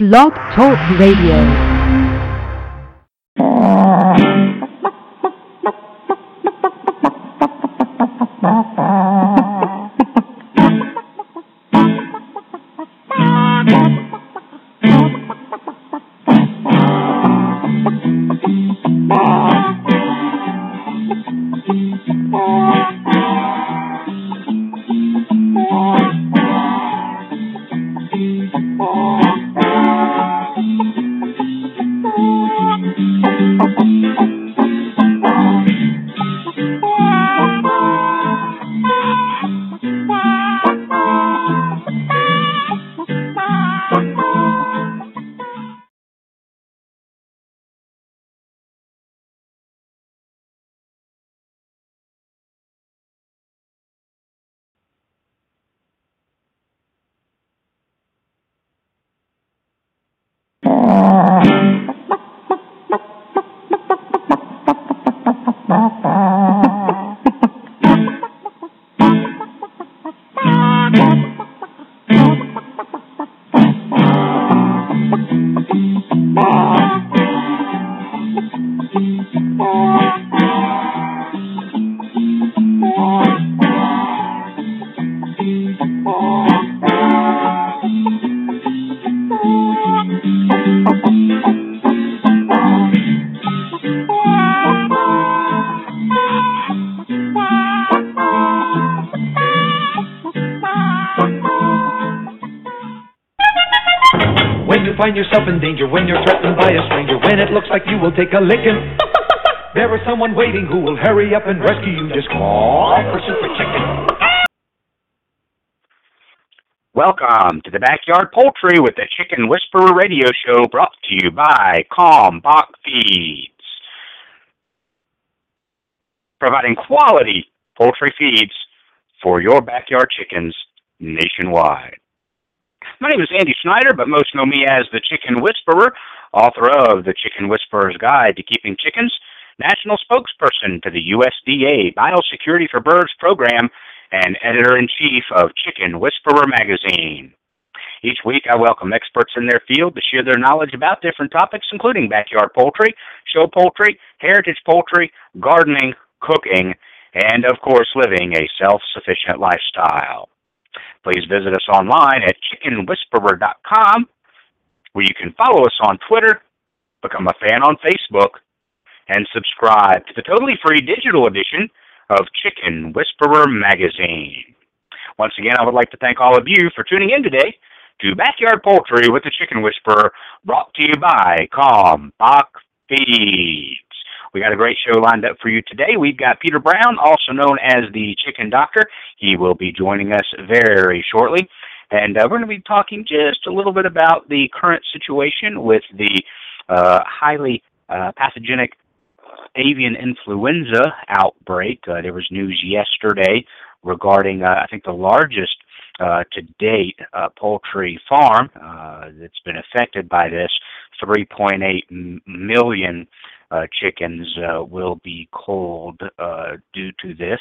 Blog Talk Radio. When you're threatened by a stranger, when it looks like you will take a licking, there is someone waiting who will hurry up and rescue you. Just call for Super Chicken. Welcome to the Backyard Poultry with the Chicken Whisperer radio show brought to you by Calm Kalmbach Feeds. Providing quality poultry feeds for your backyard chickens nationwide. My name is Andy Schneider, but most know me as the Chicken Whisperer, author of The Chicken Whisperer's Guide to Keeping Chickens, national spokesperson to the USDA Biosecurity for Birds program, and editor in chief of Chicken Whisperer magazine. Each week, I welcome experts in their field to share their knowledge about different topics, including backyard poultry, show poultry, heritage poultry, gardening, cooking, and of course, living a self sufficient lifestyle. Please visit us online at chickenwhisperer.com, where you can follow us on Twitter, become a fan on Facebook, and subscribe to the totally free digital edition of Chicken Whisperer magazine. Once again, I would like to thank all of you for tuning in today to Backyard Poultry with the Chicken Whisperer, brought to you by Kalmbach Feeds. We got a great show lined up for you today. We've got Peter Brown, also known as the Chicken Doctor. He will be joining us very shortly. And uh, we're going to be talking just a little bit about the current situation with the uh, highly uh, pathogenic avian influenza outbreak. Uh, there was news yesterday regarding, uh, I think, the largest uh, to date poultry farm that's been affected by this. 3.8 m- million uh, chickens uh, will be cold uh, due to this,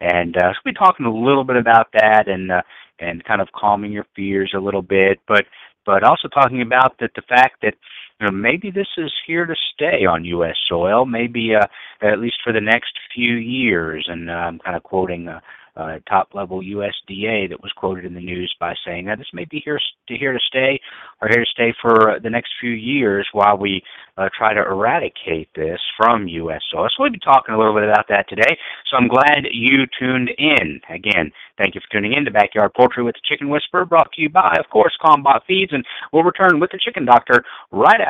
and uh, so we'll be talking a little bit about that and uh, and kind of calming your fears a little bit, but but also talking about that the fact that you know, maybe this is here to stay on U.S. soil, maybe uh, at least for the next few years. And uh, I'm kind of quoting a, uh, top level USDA that was quoted in the news by saying that this may be here to here to stay or here to stay for the next few years while we uh, try to eradicate this from U.S. soil. So we'll be talking a little bit about that today. So I'm glad you tuned in. Again, thank you for tuning in to Backyard Poultry with the Chicken Whisperer, brought to you by, of course, Kalmbach Feeds, and we'll return with the Chicken Doctor right after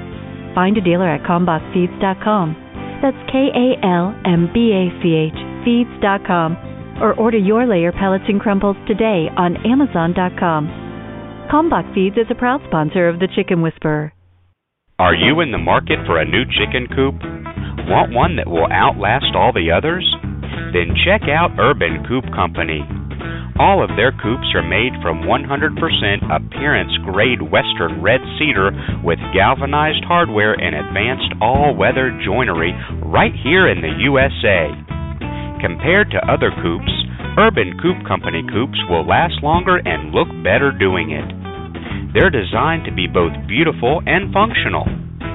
Find a dealer at kalmbachfeeds.com. That's K A L M B A C H feeds.com or order your layer pellets and crumbles today on amazon.com. Kalmbach Feeds is a proud sponsor of the Chicken Whisperer. Are you in the market for a new chicken coop? Want one that will outlast all the others? Then check out Urban Coop Company. All of their coops are made from 100% appearance grade Western red cedar with galvanized hardware and advanced all weather joinery right here in the USA. Compared to other coops, Urban Coop Company coops will last longer and look better doing it. They're designed to be both beautiful and functional.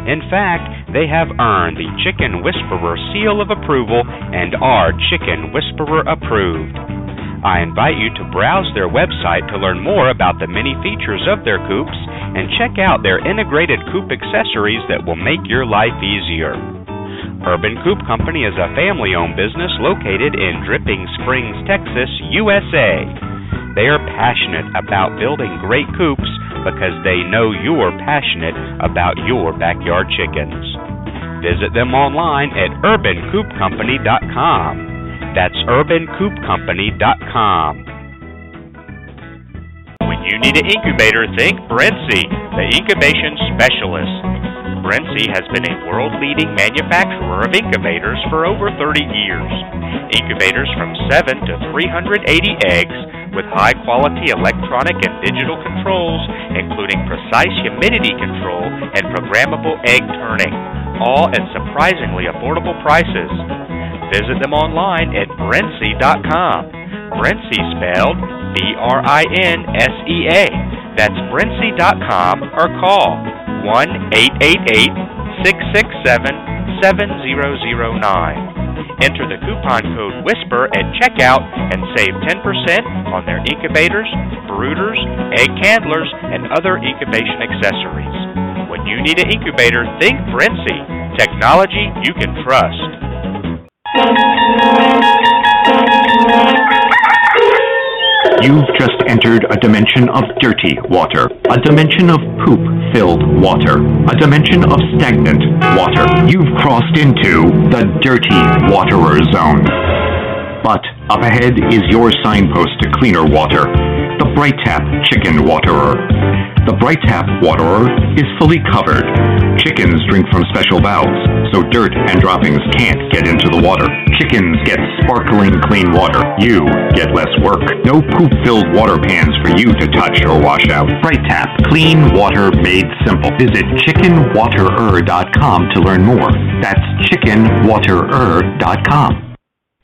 In fact, they have earned the Chicken Whisperer seal of approval and are Chicken Whisperer approved. I invite you to browse their website to learn more about the many features of their coops and check out their integrated coop accessories that will make your life easier. Urban Coop Company is a family owned business located in Dripping Springs, Texas, USA. They are passionate about building great coops because they know you're passionate about your backyard chickens. Visit them online at urbancoopcompany.com. That's urbancoopcompany.com. When you need an incubator, think Brinsea, the incubation specialist. Brinsea has been a world leading manufacturer of incubators for over 30 years. Incubators from 7 to 380 eggs with high quality electronic and digital controls, including precise humidity control and programmable egg turning, all at surprisingly affordable prices. Visit them online at Brinsea.com. Brinsea spelled B R I N S E A. That's Brinsea.com or call 1 888 667 7009. Enter the coupon code WHISPER at checkout and save 10% on their incubators, brooders, egg handlers, and other incubation accessories. When you need an incubator, think Brinsea. Technology you can trust. You've just entered a dimension of dirty water, a dimension of poop filled water, a dimension of stagnant water. You've crossed into the dirty waterer zone. But up ahead is your signpost to cleaner water, the Bright Tap Chicken Waterer. The Bright Tap Waterer is fully covered. Chickens drink from special valves, so dirt and droppings can't get into the water. Chickens get sparkling clean water. You get less work. No poop-filled water pans for you to touch or wash out. Bright Tap, clean water made simple. Visit chickenwaterer.com to learn more. That's chickenwaterer.com.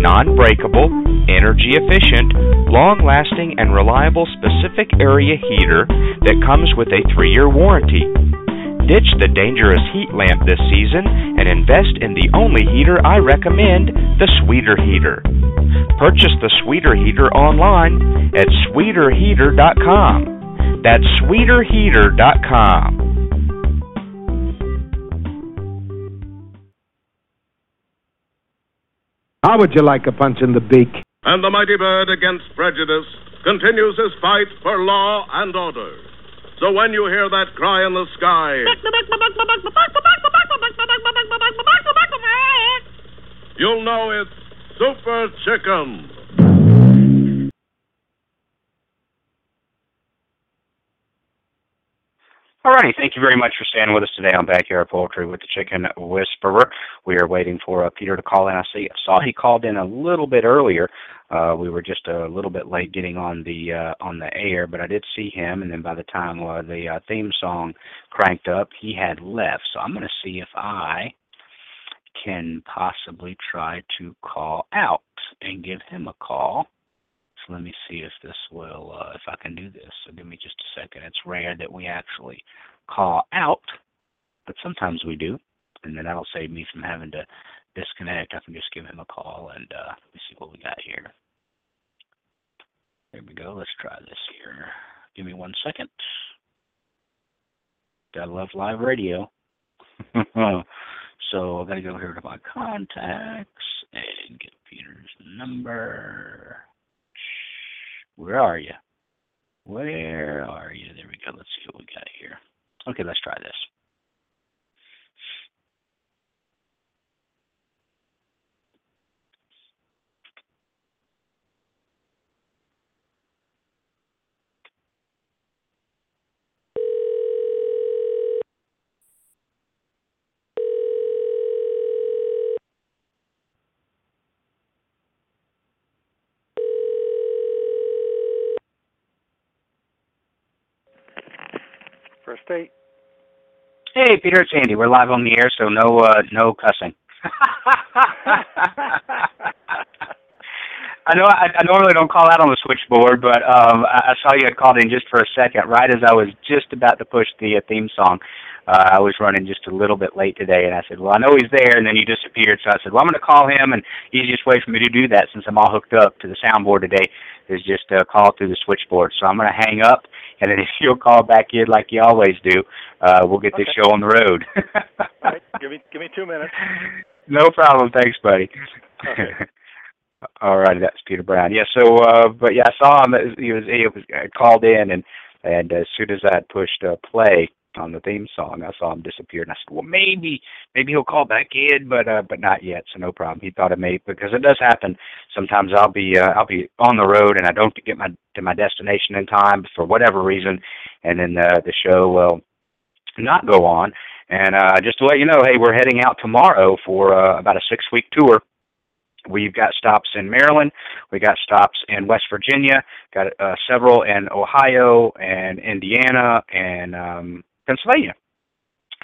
non breakable, energy efficient, long lasting, and reliable specific area heater that comes with a three year warranty. Ditch the dangerous heat lamp this season and invest in the only heater I recommend, the Sweeter Heater. Purchase the Sweeter Heater online at sweeterheater.com. That's sweeterheater.com. How would you like a punch in the beak? And the mighty bird against prejudice continues his fight for law and order. So when you hear that cry in the sky, you'll know it's Super Chicken. All righty, thank you very much for staying with us today on Backyard Poultry with the Chicken Whisperer. We are waiting for uh, Peter to call in. I see, saw he called in a little bit earlier. Uh, we were just a little bit late getting on the uh, on the air, but I did see him. And then by the time uh, the uh, theme song cranked up, he had left. So I'm going to see if I can possibly try to call out and give him a call. Let me see if this will, uh, if I can do this. So give me just a second. It's rare that we actually call out, but sometimes we do, and then that'll save me from having to disconnect. I can just give him a call and uh, let me see what we got here. There we go. Let's try this here. Give me one second. Gotta love live radio. so I gotta go here to my contacts and get Peter's number. Where are you? Where are you? There we go. Let's see what we got here. Okay, let's try this. First date. Hey, Peter, it's Andy. We're live on the air, so no, uh, no cussing. I know I, I normally don't call out on the switchboard, but um, I, I saw you had called in just for a second, right as I was just about to push the uh, theme song. Uh, I was running just a little bit late today, and I said, "Well, I know he's there," and then he disappeared. So I said, "Well, I'm going to call him, and easiest way for me to do that, since I'm all hooked up to the soundboard today, is just uh, call through the switchboard." So I'm going to hang up, and then if you'll call back in like you always do, uh, we'll get this show on the road. All right, give me give me two minutes. no problem. Thanks, buddy. Okay. All right, that's Peter Brown. Yeah. So, uh, but yeah, I saw him. He was he was uh, called in, and and as soon as I had pushed uh, play on the theme song, I saw him disappear, and I said, well, maybe maybe he'll call back in, but uh, but not yet. So no problem. He thought it may because it does happen. Sometimes I'll be uh, I'll be on the road and I don't get my to my destination in time for whatever reason, and then uh, the show will not go on. And uh, just to let you know, hey, we're heading out tomorrow for uh, about a six week tour. We've got stops in Maryland, we got stops in West Virginia, got uh, several in Ohio and Indiana and um, Pennsylvania.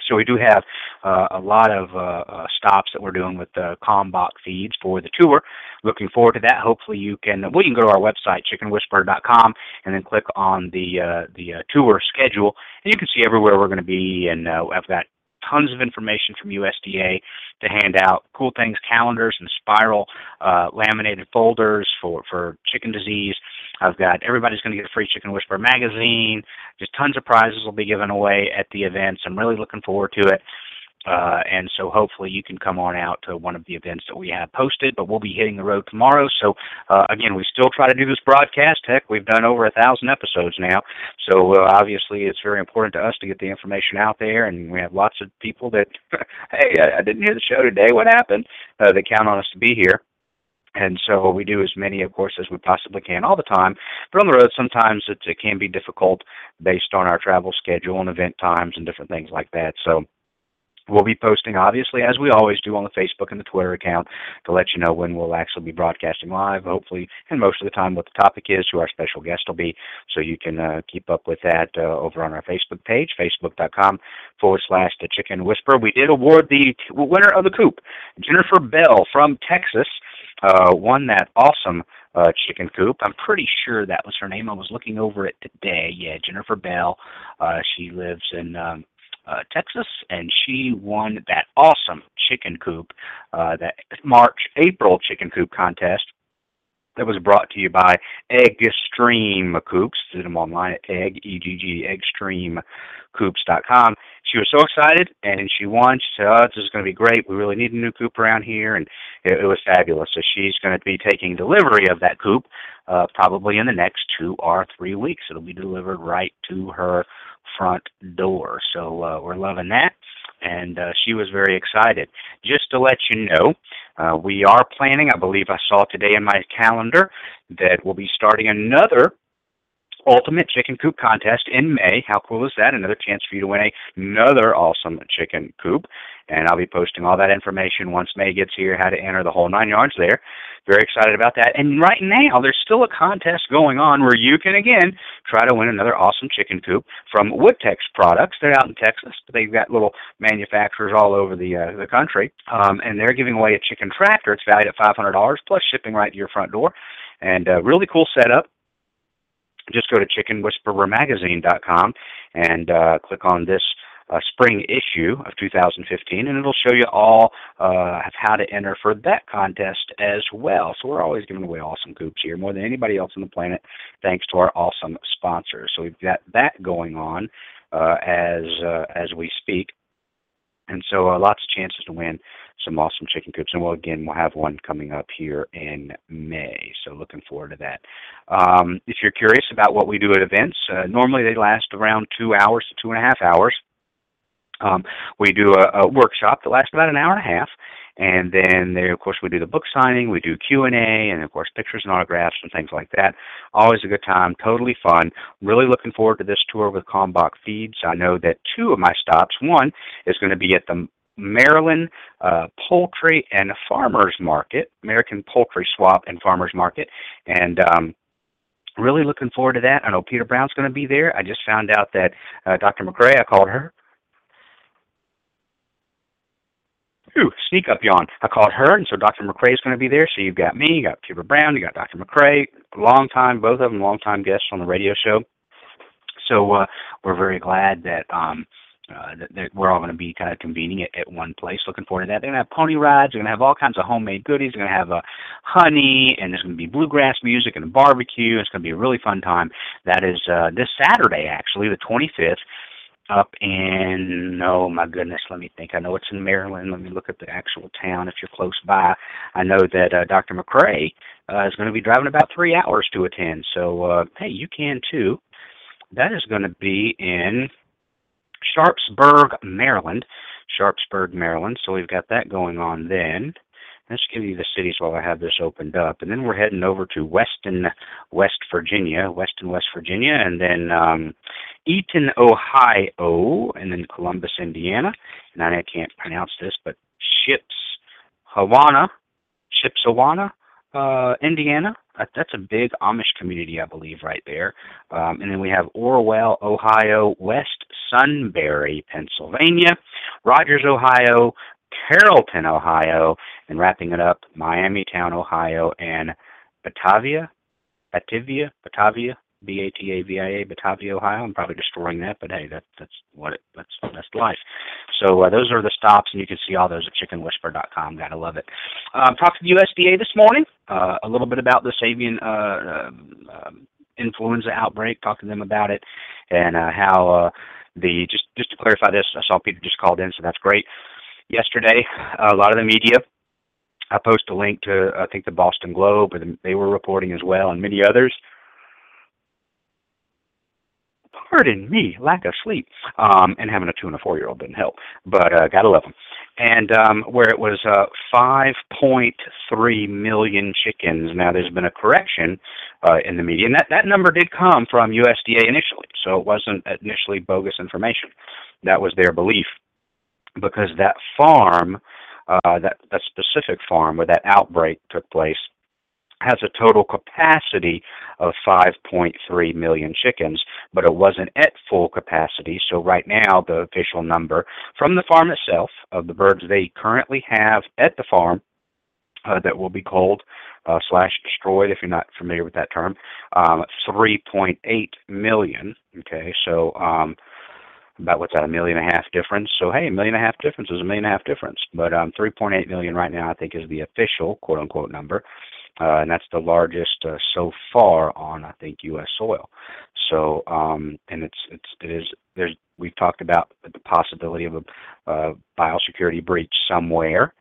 So we do have uh, a lot of uh, uh, stops that we're doing with the Kalmbach feeds for the tour. Looking forward to that. Hopefully you can. Well, you can go to our website chickenwhisperer.com and then click on the uh, the uh, tour schedule, and you can see everywhere we're going to be. And uh, I've got tons of information from USDA to hand out. Cool things, calendars and spiral uh, laminated folders for for chicken disease. I've got everybody's going to get a free Chicken Whisperer magazine. Just tons of prizes will be given away at the events. I'm really looking forward to it. Uh, and so hopefully you can come on out to one of the events that we have posted, but we'll be hitting the road tomorrow. So uh, again, we still try to do this broadcast. Heck, we've done over a thousand episodes now. So uh, obviously it's very important to us to get the information out there, and we have lots of people that, hey, I, didn't hear the show today. What happened? Uh, they count on us to be here. And so we do as many, of course, as we possibly can all the time. But on the road, sometimes it, it can be difficult based on our travel schedule and event times and different things like that. So we'll be posting, obviously, as we always do on the Facebook and the Twitter account to let you know when we'll actually be broadcasting live, hopefully, and most of the time what the topic is, who our special guest will be. So you can uh, keep up with that uh, over on our Facebook page, facebook.com forward slash the chicken whisperer. We did award the winner of the coop, Jennifer Bell from Texas uh, won that awesome uh, chicken coop. I'm pretty sure that was her name. I was looking over it today. Yeah, Jennifer Bell. Uh, she lives in um, uh, Texas, and she won that awesome chicken coop, uh, that March April chicken coop contest. That was brought to you by Eggstream Coops. Visit them online at egg e g g Eggstream Coops.com. She was so excited, and she won. She said, "Oh, this is going to be great. We really need a new coop around here," and it, it was fabulous. So she's going to be taking delivery of that coop uh, probably in the next two or three weeks. It'll be delivered right to her front door. So uh, we're loving that. And uh, she was very excited. Just to let you know, uh, we are planning, I believe I saw today in my calendar, that we'll be starting another Ultimate Chicken Coop Contest in May. How cool is that? Another chance for you to win another awesome chicken coop. And I'll be posting all that information once May gets here, how to enter the whole nine yards there. Very excited about that. And right now, there's still a contest going on where you can, again, try to win another awesome chicken coop from Woodtex Products. They're out in Texas, they've got little manufacturers all over the uh, the country. Um, and they're giving away a chicken tractor. It's valued at $500 plus shipping right to your front door. And uh, really cool setup just go to chickenwhisperermagazine.com and uh, click on this uh, spring issue of 2015, and it'll show you all uh, how to enter for that contest as well. So we're always giving away awesome coops here, more than anybody else on the planet, thanks to our awesome sponsors. So we've got that going on uh, as uh, as we speak, and so uh, lots of chances to win some awesome chicken coops. And we'll again we'll have one coming up here in May. So looking forward to that. Um, if you're curious about what we do at events, uh, normally they last around two hours to two and a half hours. Um, we do a, a workshop that lasts about an hour and a half, and then there, of course, we do the book signing, we do Q and A, and of course, pictures and autographs and things like that. Always a good time, totally fun. Really looking forward to this tour with Kalmbach Feeds. I know that two of my stops, one is going to be at the Maryland uh, Poultry and Farmers Market, American Poultry Swap and Farmers Market, and um, really looking forward to that. I know Peter Brown's going to be there. I just found out that uh, Dr. McCrea, I called her. Ooh, sneak up yawn. I called her, and so Dr. McCrea is going to be there. So you've got me, you got Peter Brown, you got Dr. McCrea, long time, both of them long time guests on the radio show. So uh, we're very glad that um, uh, that, that we're all going to be kind of convening at, at one place. Looking forward to that. They're going to have pony rides. They're going to have all kinds of homemade goodies. They're going to have uh, honey, and there's going to be bluegrass music and a barbecue. It's going to be a really fun time. That is uh, this Saturday, actually, the 25th. Up in oh my goodness, let me think. I know it's in Maryland. Let me look at the actual town if you're close by. I know that uh, Dr. McCrea uh, is going to be driving about three hours to attend. So uh, hey, you can too. That is going to be in Sharpsburg, Maryland. Sharpsburg, Maryland. So we've got that going on then. Let's give you the cities while I have this opened up. And then we're heading over to Weston, West Virginia, Weston, West Virginia, and then um, Eaton, Ohio, and then Columbus, Indiana. And I can't pronounce this, but Ships, Hawana, Shipshewana, uh, Indiana. That's a big Amish community, I believe, right there. Um, and then we have Orwell, Ohio, West Sunbury, Pennsylvania, Rogers, Ohio, Carrollton, Ohio, and wrapping it up, Miamitown, Ohio, and Batavia, Batavia, Batavia, B-A-T-A-V-I-A, Batavia, Ohio. I'm probably destroying that, but hey, that's that's what it that's that's life. So uh, those are the stops, and you can see all those at chickenwhisper.com. Gotta love it. Um, talked to the USDA this morning. Uh, a little bit about this avian uh, uh, influenza outbreak. Talked to them about it and uh, how uh, the just just to clarify this. I saw Peter just called in, so that's great. Yesterday, a lot of the media I post a link to I think the Boston Globe, the, they were reporting as well, and many others pardon me, lack of sleep, um, and having a two and a four year old didn't help, but uh, gotta love them. And um, where it was uh, 5.3 million chickens. Now there's been a correction uh, in the media, and that that number did come from USDA initially, so it wasn't initially bogus information. That was their belief, because that farm, uh, that that specific farm where that outbreak took place has a total capacity of 5.3 million chickens, but it wasn't at full capacity. So right now, the official number from the farm itself of the birds they currently have at the farm uh, that will be culled uh, slash destroyed, if you're not familiar with that term, um, 3.8 million. Okay, so um, about what's that, a million and a half difference. So hey, a million and a half difference is a million and a half difference. But um, 3.8 million right now, I think, is the official quote unquote number uh, and that's the largest uh, so far on I think U.S. soil. So um, and it's it's it is there's we've talked about the possibility of a uh, biosecurity breach somewhere.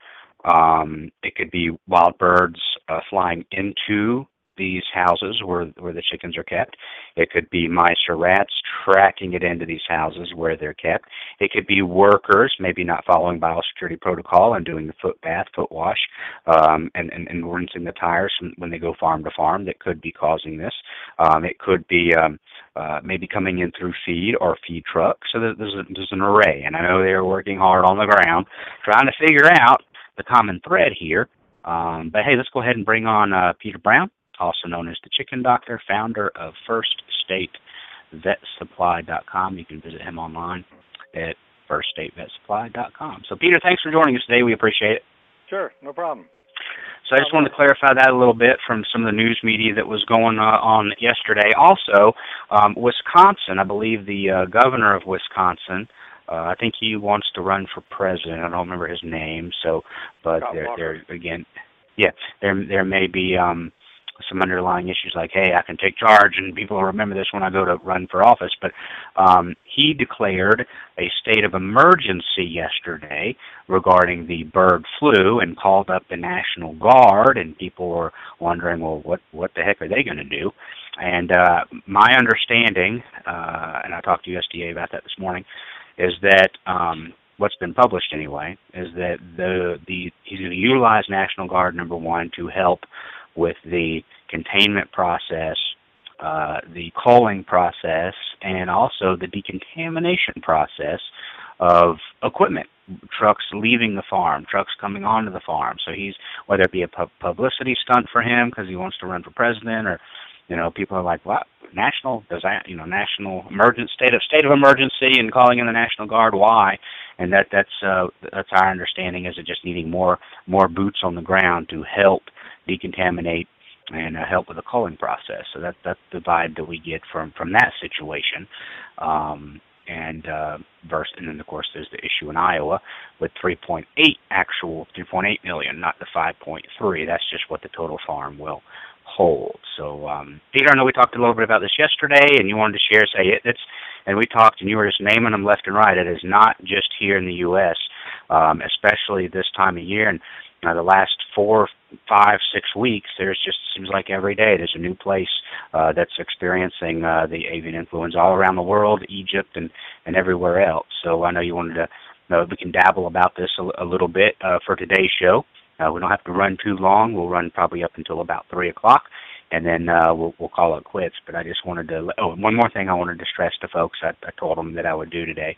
Um, it could be wild birds uh, flying into these houses where where the chickens are kept. It could be mice or rats tracking it into these houses where they're kept. It could be workers maybe not following biosecurity protocol and doing the foot bath, foot wash, um, and, and, and rinsing the tires when they go farm to farm that could be causing this. Um, it could be um, uh, maybe coming in through feed or feed truck. So there's, a, there's an array, and I know they're working hard on the ground trying to figure out the common thread here. Um, but hey, let's go ahead and bring on uh, Peter Brown, also known as the Chicken Doctor, founder of First State VetSupply.com. You can visit him online at FirstStateVetSupply.com. So, Peter, thanks for joining us today. We appreciate it. Sure, no problem. So I just wanted to clarify that a little bit from some of the news media that was going uh, on yesterday. Also, um, Wisconsin, I believe the uh, governor of Wisconsin, uh, I think he wants to run for president. I don't remember his name. So, but Scott there, Walker. there again, yeah, there there may be um, some underlying issues like, hey, I can take charge, and people will remember this when I go to run for office. But um, he declared a state of emergency yesterday regarding the bird flu and called up the National Guard, and people were wondering, well, what what the heck are they going to do? And uh, my understanding, uh, and I talked to USDA about that this morning, is that um, what's been published anyway is that the the he's going to utilize National Guard number one to help with the containment process, uh, the culling process, and also the decontamination process of equipment. Trucks leaving the farm, trucks coming onto the farm. So he's whether it be a pub- publicity stunt for him because he wants to run for president, or you know, people are like, "What national? Does that you know national emergency state of state of emergency and calling in the National Guard? Why?" And that that's uh, that's our understanding is it just needing more more boots on the ground to help decontaminate and uh, help with the culling process. So that that's the vibe that we get from from that situation. Um, and uh, verse, and then of course there's the issue in Iowa with 3.8 actual 3.8 million, not the 5.3. That's just what the total farm will hold. So um, Peter, I know we talked a little bit about this yesterday, and you wanted to share, say it, it's, and we talked, and you were just naming them left and right. It is not just here in the U.S., um, especially this time of year, and uh, the last four, five, six weeks, there's just seems like every day there's a new place uh, that's experiencing uh, the avian influenza all around the world, Egypt and and everywhere else. So I know you wanted to know we can dabble about this a, a little bit uh, for today's show. Uh, we don't have to run too long. We'll run probably up until about three o'clock, and then uh, we'll we'll call it quits. But I just wanted to. Oh, one more thing I wanted to stress to folks. I, I told them that I would do today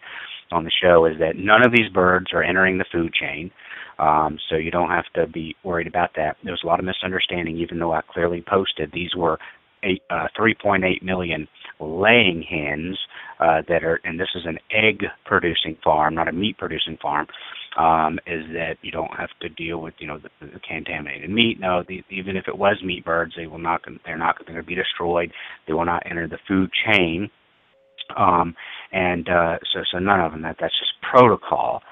on the show is that none of these birds are entering the food chain. Um, so you don't have to be worried about that. There was a lot of misunderstanding, even though I clearly posted these were eight, uh, 3.8 million laying hens uh, that are, and this is an egg producing farm, not a meat producing farm. Um, is that you don't have to deal with you know the, the contaminated meat. No, the, even if it was meat birds, they will not. They're not going to be destroyed. They will not enter the food chain. Um, and uh, so, so none of them. That that's just protocol.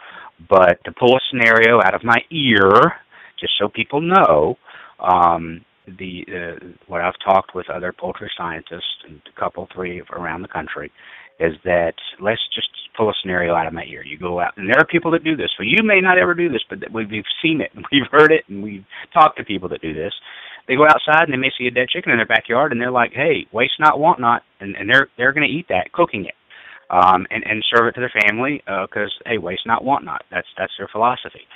But to pull a scenario out of my ear, just so people know, um, the uh, what I've talked with other poultry scientists and a couple, three around the country, is that let's just pull a scenario out of my ear. You go out, and there are people that do this. So you may not ever do this, but we've, seen it, and we've heard it, and we've talked to people that do this. They go outside and they may see a dead chicken in their backyard, and they're like, "Hey, waste not, want not," and, and they're they're going to eat that, cooking it um, and and serve it to their family because hey, waste not, want not. That's that's their philosophy.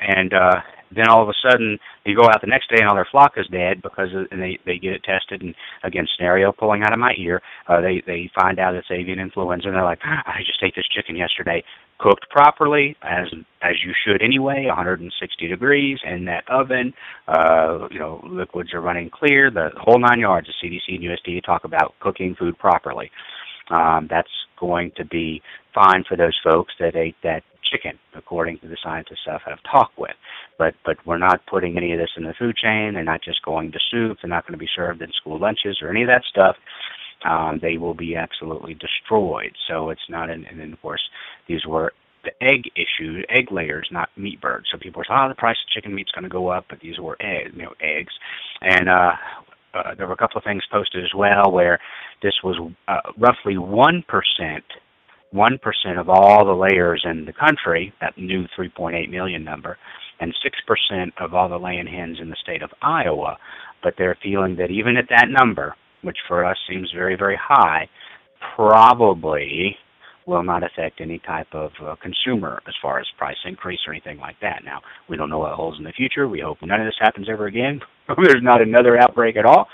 And uh, then all of a sudden, you go out the next day and all their flock is dead because of, and they they get it tested. And again, scenario pulling out of my ear, uh, they they find out it's avian influenza, and they're like, I just ate this chicken yesterday, cooked properly as as you should anyway, 160 degrees in that oven. Uh, you know, liquids are running clear, the whole nine yards. The CDC and USDA talk about cooking food properly um, that's going to be fine for those folks that ate that chicken, according to the scientists I've talked with. But but we're not putting any of this in the food chain. They're not just going to soup. They're not going to be served in school lunches or any of that stuff. Um, they will be absolutely destroyed. So it's not, an, and of course these were the egg issue, egg layers, not meat birds. So people say, oh, the price of chicken meat's going to go up, but these were egg, you know, eggs. And uh, uh, there were a couple of things posted as well where this was uh, roughly 1%, 1% of all the layers in the country, that new 3.8 million number, and 6% of all the laying hens in the state of Iowa. But they're feeling that even at that number, which for us seems very, very high, probably will not affect any type of uh, consumer as far as price increase or anything like that. Now, we don't know what holds in the future. We hope none of this happens ever again. There's not another outbreak at all.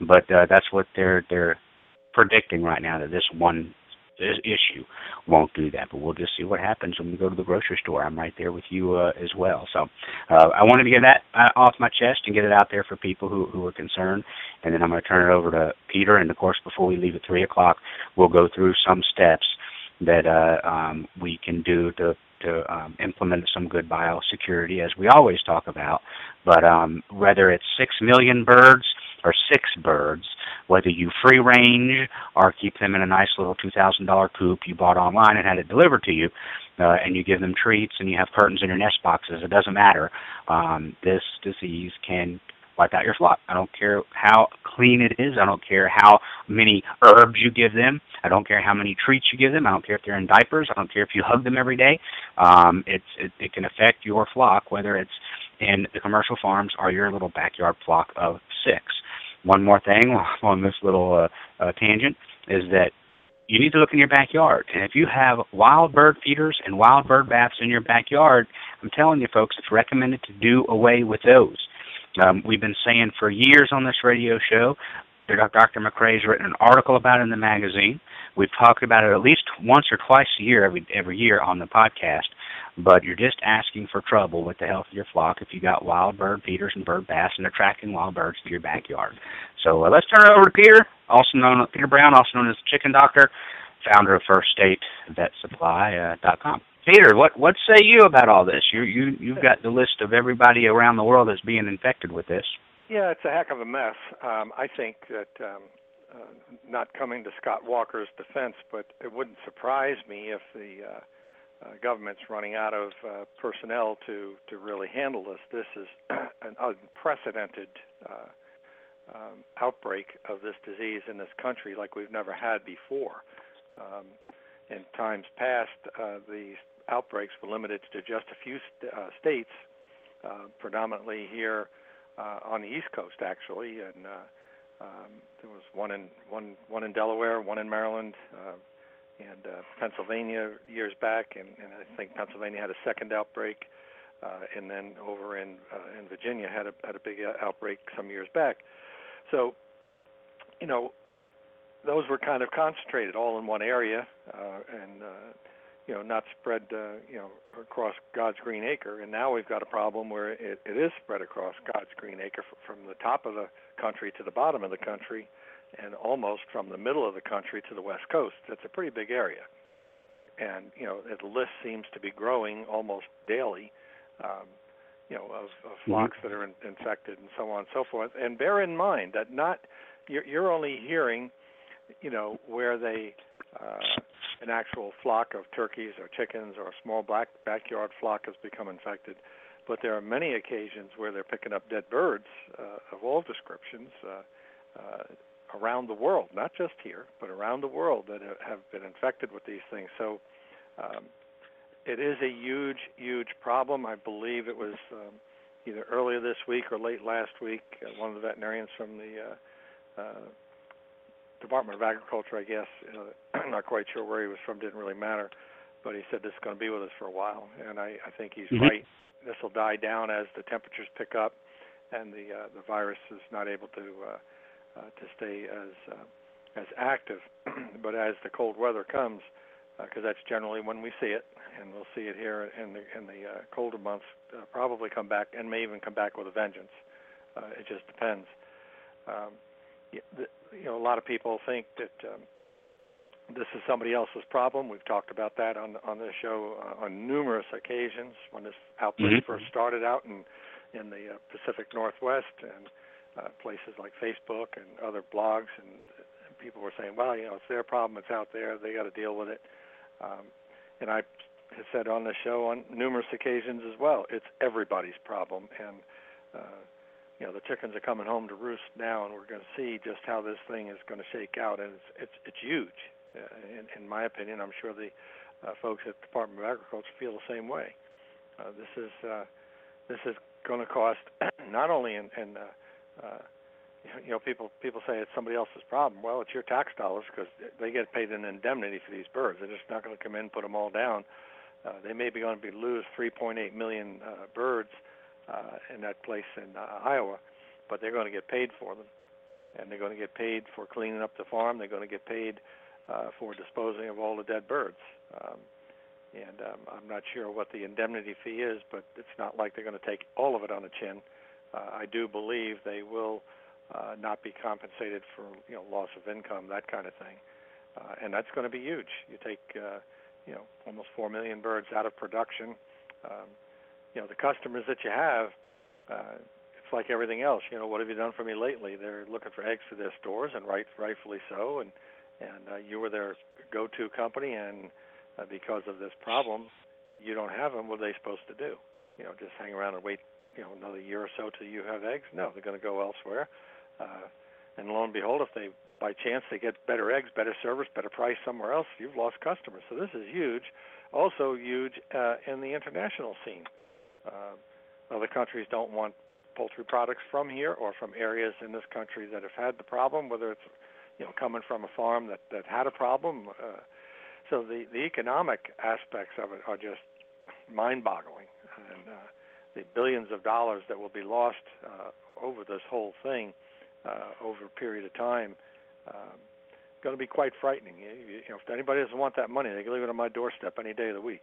But uh, that's what they're they're predicting right now that this one issue won't do that. But we'll just see what happens when we go to the grocery store. I'm right there with you uh, as well. So uh, I wanted to get that uh, off my chest and get it out there for people who who are concerned. And then I'm going to turn it over to Peter. And of course, before we leave at three o'clock, we'll go through some steps that uh, um, we can do to to um, implement some good biosecurity, as we always talk about. But um, whether it's six million birds or six birds, whether you free range or keep them in a nice little $2,000 coop you bought online and had it delivered to you, uh, and you give them treats and you have curtains in your nest boxes, it doesn't matter. Um, this disease can wipe out your flock. I don't care how clean it is. I don't care how many herbs you give them. I don't care how many treats you give them. I don't care if they're in diapers. I don't care if you hug them every day. Um, it's it, it can affect your flock, whether it's in the commercial farms or your little backyard flock of six one more thing on this little uh, uh, tangent is that you need to look in your backyard. And if you have wild bird feeders and wild bird baths in your backyard, I'm telling you, folks, it's recommended to do away with those. Um, we've been saying for years on this radio show, Dr. McCrea's written an article about it in the magazine. We've talked about it at least once or twice a year, every every year on the podcast but you're just asking for trouble with the health of your flock if you got wild bird feeders and bird baths and are attracting wild birds to your backyard. So uh, let's turn it over to Peter, also known Peter Brown, also known as the Chicken Doctor, founder of First State Vet Supply uh, dot com. Peter, what what say you about all this? You you you've got the list of everybody around the world that's being infected with this. Yeah, it's a heck of a mess. Um, I think that um, uh, not coming to Scott Walker's defense, but it wouldn't surprise me if the uh, uh, government's running out of uh, personnel to to really handle this. This is an unprecedented uh, um, outbreak of this disease in this country, like we've never had before. Um, in times past, uh, the outbreaks were limited to just a few st- uh, states, predominantly here on the East Coast, actually, and um, there was one in one one in Delaware, one in Maryland. Uh, and uh, Pennsylvania years back, and, and I think Pennsylvania had a second outbreak, uh, and then over in uh, in Virginia had a had a big uh, outbreak some years back. So, you know, those were kind of concentrated all in one area, uh, and uh, you know, not spread uh, you know across God's green acre. And now we've got a problem where it, it is spread across God's green acre from the top of the country to the bottom of the country and almost from the middle of the country to the west coast. That's a pretty big area, and you know the list seems to be growing almost daily. Um, you know, of, of mm-hmm. flocks that are in, infected and so on and so forth. And bear in mind that not you're, you're only hearing, you know, where they uh, an actual flock of turkeys or chickens or a small black backyard flock has become infected. But there are many occasions where they're picking up dead birds uh, of all descriptions, uh, uh, around the world, not just here, but around the world that have been infected with these things. So um, it is a huge, huge problem. I believe it was um, either earlier this week or late last week. Uh, one of the veterinarians from the uh, uh, Department of Agriculture, I guess, uh, I'm not quite sure where he was from, didn't really matter, but he said this is going to be with us for a while, and I, I think he's mm-hmm. right. This will die down as the temperatures pick up, and the uh, the virus is not able to uh, uh, to stay as uh, as active. but as the cold weather comes, because uh, that's generally when we see it, and we'll see it here in the in the uh, colder months, uh, probably come back and may even come back with a vengeance. Uh, it just depends. Um, you know, a lot of people think that um, this is somebody else's problem. We've talked about that on on this show uh, on numerous occasions when this outbreak mm-hmm. first started out in in the uh, Pacific Northwest and uh, places like Facebook and other blogs, and, and people were saying, "Well, you know, it's their problem. It's out there. They got to deal with it." Um, and I have said on the show on numerous occasions as well, it's everybody's problem. And uh, you know, the chickens are coming home to roost now, and we're going to see just how this thing is going to shake out. And it's it's it's huge. Uh, in, in my opinion, I'm sure the uh, folks at the Department of Agriculture feel the same way. Uh, this is uh, this is going to cost not only in, in uh, uh, you know, people people say it's somebody else's problem. Well, it's your tax dollars because they get paid an indemnity for these birds. They're just not going to come in, put them all down. Uh, they may be going to be lose 3.8 million uh, birds uh, in that place in uh, Iowa, but they're going to get paid for them. and they're going to get paid for cleaning up the farm. They're going to get paid uh, for disposing of all the dead birds. Um, and um, I'm not sure what the indemnity fee is, but it's not like they're going to take all of it on the chin. Uh, I do believe they will uh, not be compensated for you know loss of income, that kind of thing, uh, and that's going to be huge. You take uh, you know almost four million birds out of production. Um, you know the customers that you have. Uh, it's like everything else. You know, what have you done for me lately? They're looking for eggs for their stores, and right, rightfully so. And and uh, you were their go-to company, and uh, because of this problem, you don't have them. What are they supposed to do? You know, just hang around and wait, you know, another year or so till you have eggs? No, they're going to go elsewhere. Uh, and lo and behold, if they by chance they get better eggs, better service, better price somewhere else, you've lost customers. So this is huge. Also huge uh, in the international scene. Uh, other countries don't want poultry products from here or from areas in this country that have had the problem, whether it's you know coming from a farm that that had a problem. Uh, so the the economic aspects of it are just mind-boggling, and uh, the billions of dollars that will be lost uh, over this whole thing uh, over a period of time. Um, going to be quite frightening. You, you know, if anybody doesn't want that money, they can leave it on my doorstep any day of the week.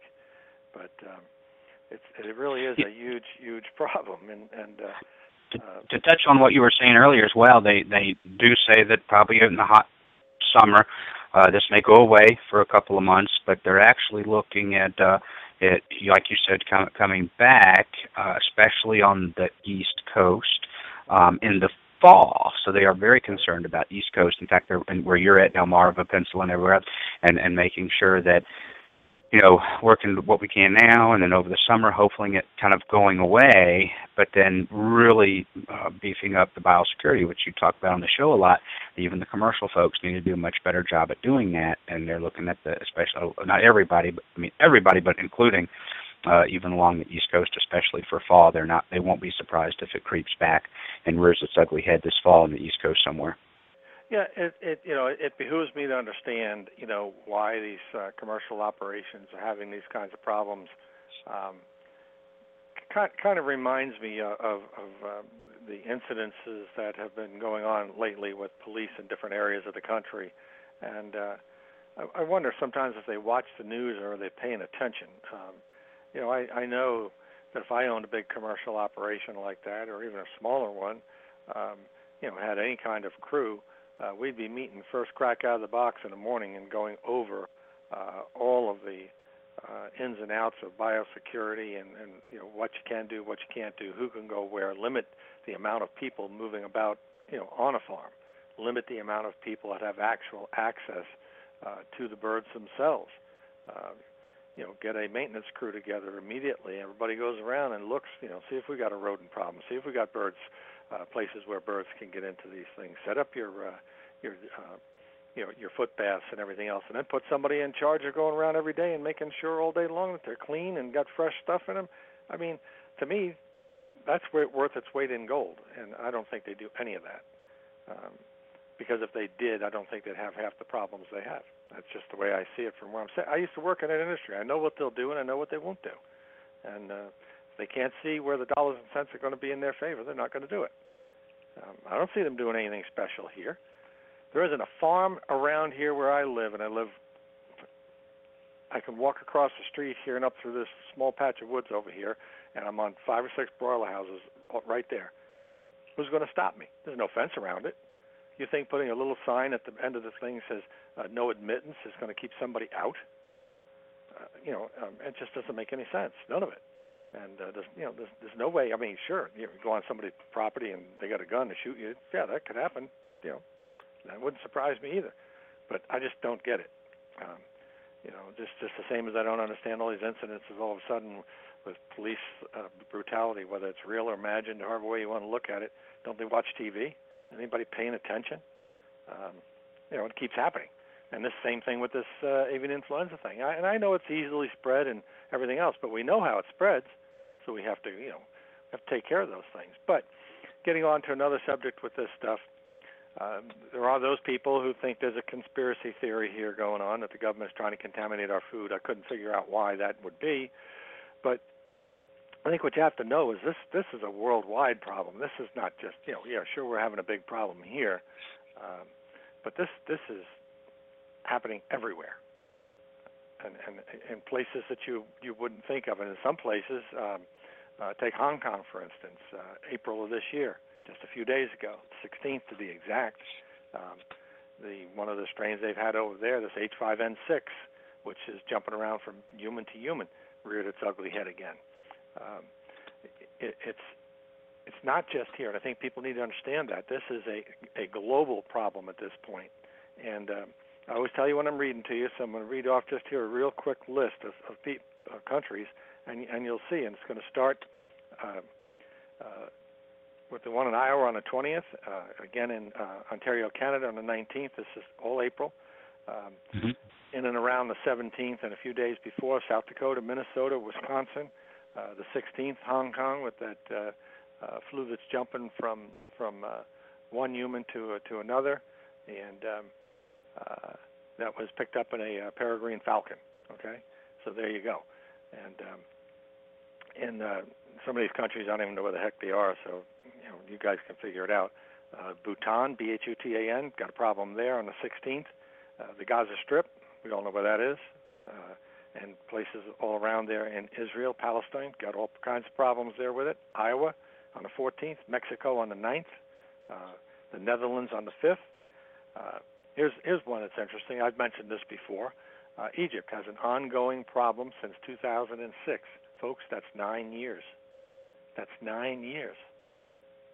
But um, it's it really is a huge, huge problem. And and uh, to, uh, to touch on what you were saying earlier as well, they they do say that probably in the hot summer, uh, this may go away for a couple of months, but they're actually looking at uh, it, like you said, com- coming back, uh, especially on the East Coast um, in the fall. So they are very concerned about East Coast. In fact, they're where you're at, Delmarva, Peninsula, and everywhere else, and and making sure that you know, working what we can now, and then over the summer, hopefully it kind of going away, but then really uh, beefing up the biosecurity, which you talk about on the show a lot. Even the commercial folks need to do a much better job at doing that, and they're looking at the, especially not everybody, but I mean everybody, but including uh, even along the East Coast, especially for fall. They're not, they won't be surprised if it creeps back and rears its ugly head this fall on the East Coast somewhere. Yeah, it, it you know it behooves me to understand you know why these uh, commercial operations are having these kinds of problems. Um, kind kind of reminds me of of uh, the incidences that have been going on lately with police in different areas of the country, and uh, I, I wonder sometimes if they watch the news or are they paying attention. Um, you know, I, I know that if I owned a big commercial operation like that, or even a smaller one, um, you know, had any kind of crew uh, we'd be meeting first crack out of the box in the morning and going over uh, all of the uh, ins and outs of biosecurity and, and you know what you can do, what you can't do, who can go where, limit the amount of people moving about you know on a farm, limit the amount of people that have actual access uh, to the birds themselves. Uh, you know, get a maintenance crew together immediately. Everybody goes around and looks, you know, see if we got a rodent problem, see if we got birds uh, places where birds can get into these things. Set up your uh, your uh, you know your foot baths and everything else, and then put somebody in charge of going around every day and making sure all day long that they're clean and got fresh stuff in them. I mean, to me, that's worth its weight in gold, and I don't think they do any of that. Um, because if they did, I don't think they'd have half the problems they have. That's just the way I see it from where I'm sitting. I used to work in that industry. I know what they'll do and I know what they won't do. And uh, they can't see where the dollars and cents are going to be in their favor, they're not going to do it. Um, I don't see them doing anything special here. There isn't a farm around here where I live, and I live. I can walk across the street here and up through this small patch of woods over here, and I'm on five or six broiler houses right there. Who's going to stop me? There's no fence around it. You think putting a little sign at the end of the thing says uh, "No admittance" is going to keep somebody out? Uh, you know, um, it just doesn't make any sense. None of it. And uh, there's you know there's there's no way. I mean, sure, you go on somebody's property and they got a gun to shoot you. Yeah, that could happen. You know, that wouldn't surprise me either. But I just don't get it. Um, you know, just just the same as I don't understand all these incidences all of a sudden with police uh, brutality, whether it's real or imagined, however way you want to look at it. Don't they watch TV? Anybody paying attention? Um, you know, it keeps happening. And this same thing with this uh, avian influenza thing. I, and I know it's easily spread and everything else, but we know how it spreads so we have to, you know, have to take care of those things. But getting on to another subject with this stuff, um, there are those people who think there's a conspiracy theory here going on that the government is trying to contaminate our food. I couldn't figure out why that would be, but I think what you have to know is this this is a worldwide problem. This is not just you know yeah sure we're having a big problem here, um, but this this is happening everywhere, and and in places that you you wouldn't think of, and in some places, um, uh, take Hong Kong for instance, uh, April of this year, just a few days ago, 16th to be exact. Um, the one of the strains they've had over there, this H5N6, which is jumping around from human to human, reared its ugly head again. Um, it, it's it's not just here, and I think people need to understand that this is a a global problem at this point. And um, I always tell you when I'm reading to you, so I'm going to read off just here a real quick list of, of pe- uh, countries, and and you'll see, and it's going to start. Uh, uh, with the one in Iowa on the 20th, uh, again in uh, Ontario, Canada on the 19th. This is all April. Um, mm-hmm. In and around the 17th and a few days before, South Dakota, Minnesota, Wisconsin. Uh, the 16th, Hong Kong, with that uh, uh, flu that's jumping from from uh, one human to uh, to another, and um, uh, that was picked up in a uh, peregrine falcon. Okay, so there you go. And um, in uh, some of these countries, I don't even know where the heck they are, so you know you guys can figure it out. Uh, Bhutan, B-H-U-T-A-N, got a problem there on the 16th. Uh, the Gaza Strip, we all know where that is. Uh, and places all around there in Israel, Palestine, got all kinds of problems there with it. Iowa on the 14th, Mexico on the 9th, uh, the Netherlands on the 5th. Uh, here's here's one that's interesting. I've mentioned this before. Uh, Egypt has an ongoing problem since 2006, folks. That's nine years. That's nine years,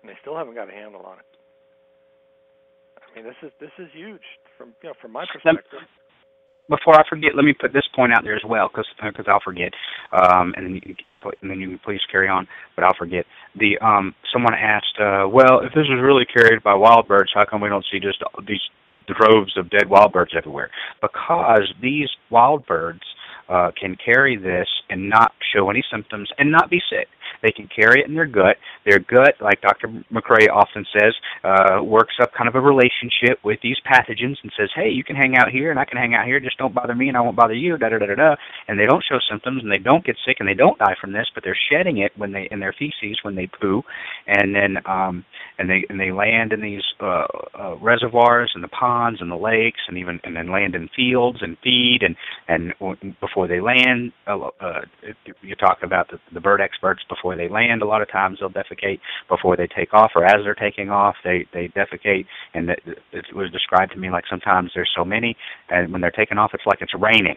and they still haven't got a handle on it. I mean, this is this is huge from you know from my perspective before I forget, let me put this point out there as well, because because I'll forget, um, and then you, and then you can please carry on, but I'll forget. The um, someone asked, uh, well, if this was really carried by wild birds, how come we don't see just these droves of dead wild birds everywhere? Because these wild birds uh, can carry this and not show any symptoms and not be sick. They can carry it in their gut. Their gut, like Dr. McCrea often says, uh, works up kind of a relationship with these pathogens and says, hey, you can hang out here and I can hang out here. Just don't bother me and I won't bother you. Da da da da da. And they don't show symptoms and they don't get sick and they don't die from this, but they're shedding it when they in their feces when they poo, and then um, and they and they land in these uh, uh, reservoirs and the ponds and the lakes and even and then land in fields and feed and and before they land, uh, uh, you talk about the, the bird experts before before they land. A lot of times they'll defecate before they take off, or as they're taking off, they they defecate. And it, it was described to me like sometimes there's so many, and when they're taking off, it's like it's raining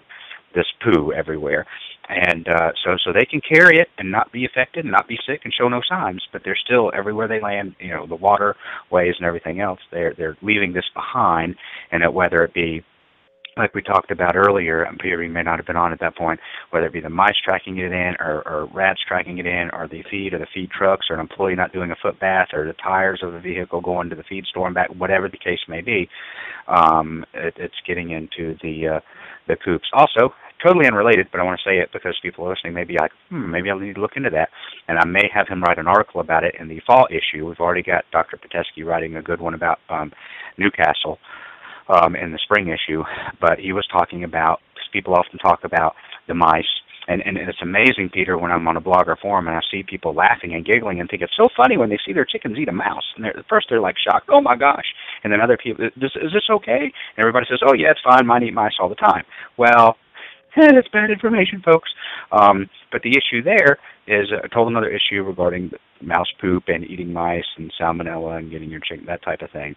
this poo everywhere. And uh, so so they can carry it and not be affected and not be sick and show no signs, but they're still everywhere they land. You know the waterways and everything else. They're they're leaving this behind, and it, whether it be like we talked about earlier, and Peter may not have been on at that point, whether it be the mice tracking it in, or, or rats tracking it in, or the feed, or the feed trucks, or an employee not doing a foot bath, or the tires of the vehicle going to the feed store and back, whatever the case may be, um, it, it's getting into the uh, the coops. Also, totally unrelated, but I want to say it because people listening may be like, hmm, maybe I need to look into that. And I may have him write an article about it in the fall issue. We've already got Dr. Pitesky writing a good one about um, Newcastle um, in the spring issue, but he was talking about because people often talk about the mice. And, and it's amazing, Peter, when I'm on a blogger forum and I see people laughing and giggling and think it's so funny when they see their chickens eat a mouse. And at first they're like shocked, oh my gosh. And then other people, is, is this okay? And everybody says, oh yeah, it's fine. Mine eat mice all the time. Well, that's bad information, folks. Um, but the issue there is a total another issue regarding mouse poop and eating mice and salmonella and getting your chicken, that type of thing.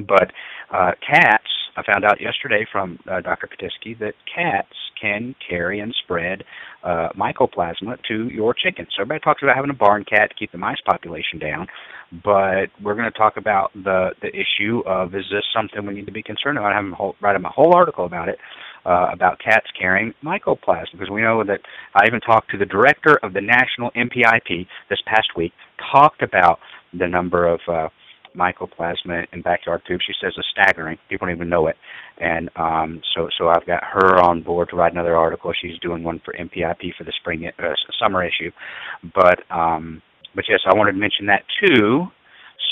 But uh, cats, I found out yesterday from uh, Dr. Pitesky that cats can carry and spread uh, mycoplasma to your chickens. So everybody talks about having a barn cat to keep the mice population down, but we're going to talk about the the issue of is this something we need to be concerned about? I have whole, write a whole article about it. Uh, about cats carrying mycoplasma because we know that I even talked to the director of the national NPIP this past week, talked about the number of uh, mycoplasma in backyard tubes. She says is staggering. People don't even know it. And um, so, so I've got her on board to write another article. She's doing one for NPIP for the spring, uh, summer issue. But, um, but yes, I wanted to mention that too.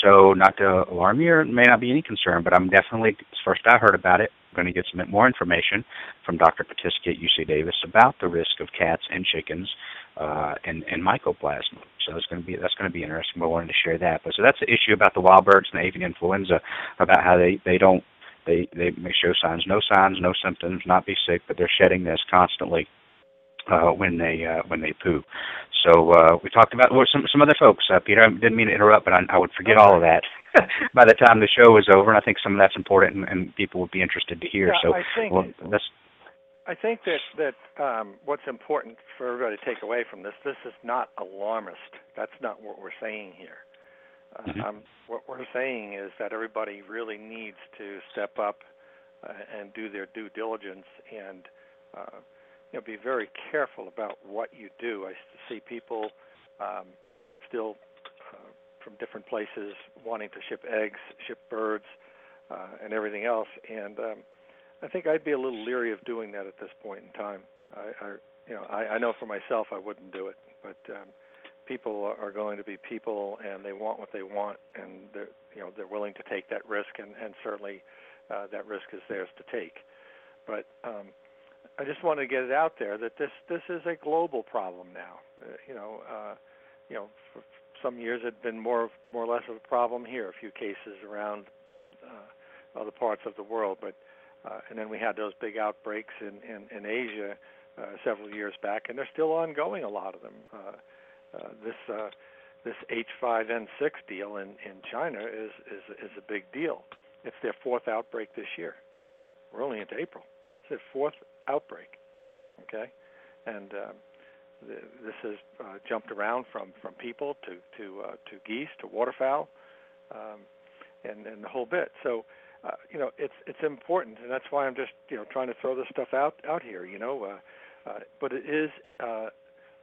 So, not to alarm you, it may not be any concern, but I'm definitely, first I heard about it, going to get some more information from Dr. Pitesky at UC Davis about the risk of cats and chickens uh, and, and mycoplasma. So going to be that's going to be interesting. But I wanted to share that. But so that's the issue about the wild birds and the avian influenza, about how they they don't they they may show signs, no signs, no symptoms, not be sick, but they're shedding this constantly uh, when they uh, when they poo. So uh, we talked about well, some some other folks. Uh, Peter, I didn't mean to interrupt, but I, I would forget all of that by the time the show is over, and I think some of that's important, and, and people would be interested to hear. Yeah, so I think well, that's I think that that um, what's important for everybody to take away from this, this is not alarmist. That's not what we're saying here. Uh, Mhm. um, what we're saying is that everybody really needs to step up uh, and do their due diligence and uh, you know be very careful about what you do. I see people um, still uh, from different places wanting to ship eggs, ship birds, uh, and everything else, and um, I think I'd be a little leery of doing that at this point in time. I, I you know, I, I know for myself I wouldn't do it, but um, people are going to be people, and they want what they want, and they're you know they're willing to take that risk, and, and certainly uh, that risk is theirs to take. But um, I just want to get it out there that this this is a global problem now. Uh, you know, uh, you know, for some years it had been more more or less of a problem here, a few cases around uh, other parts of the world, but uh, and then we had those big outbreaks in in, in Asia uh, several years back, and they're still ongoing. A lot of them. Uh, uh, this uh, this H5N6 deal in in China is is is a big deal. It's their fourth outbreak this year. We're only into April. It's their fourth outbreak. Okay, and um, th- this has uh, jumped around from from people to to uh, to geese to waterfowl, um, and and the whole bit. So uh, you know, it's it's important, and that's why I'm just you know trying to throw this stuff out out here. You know, uh, uh, but it is uh,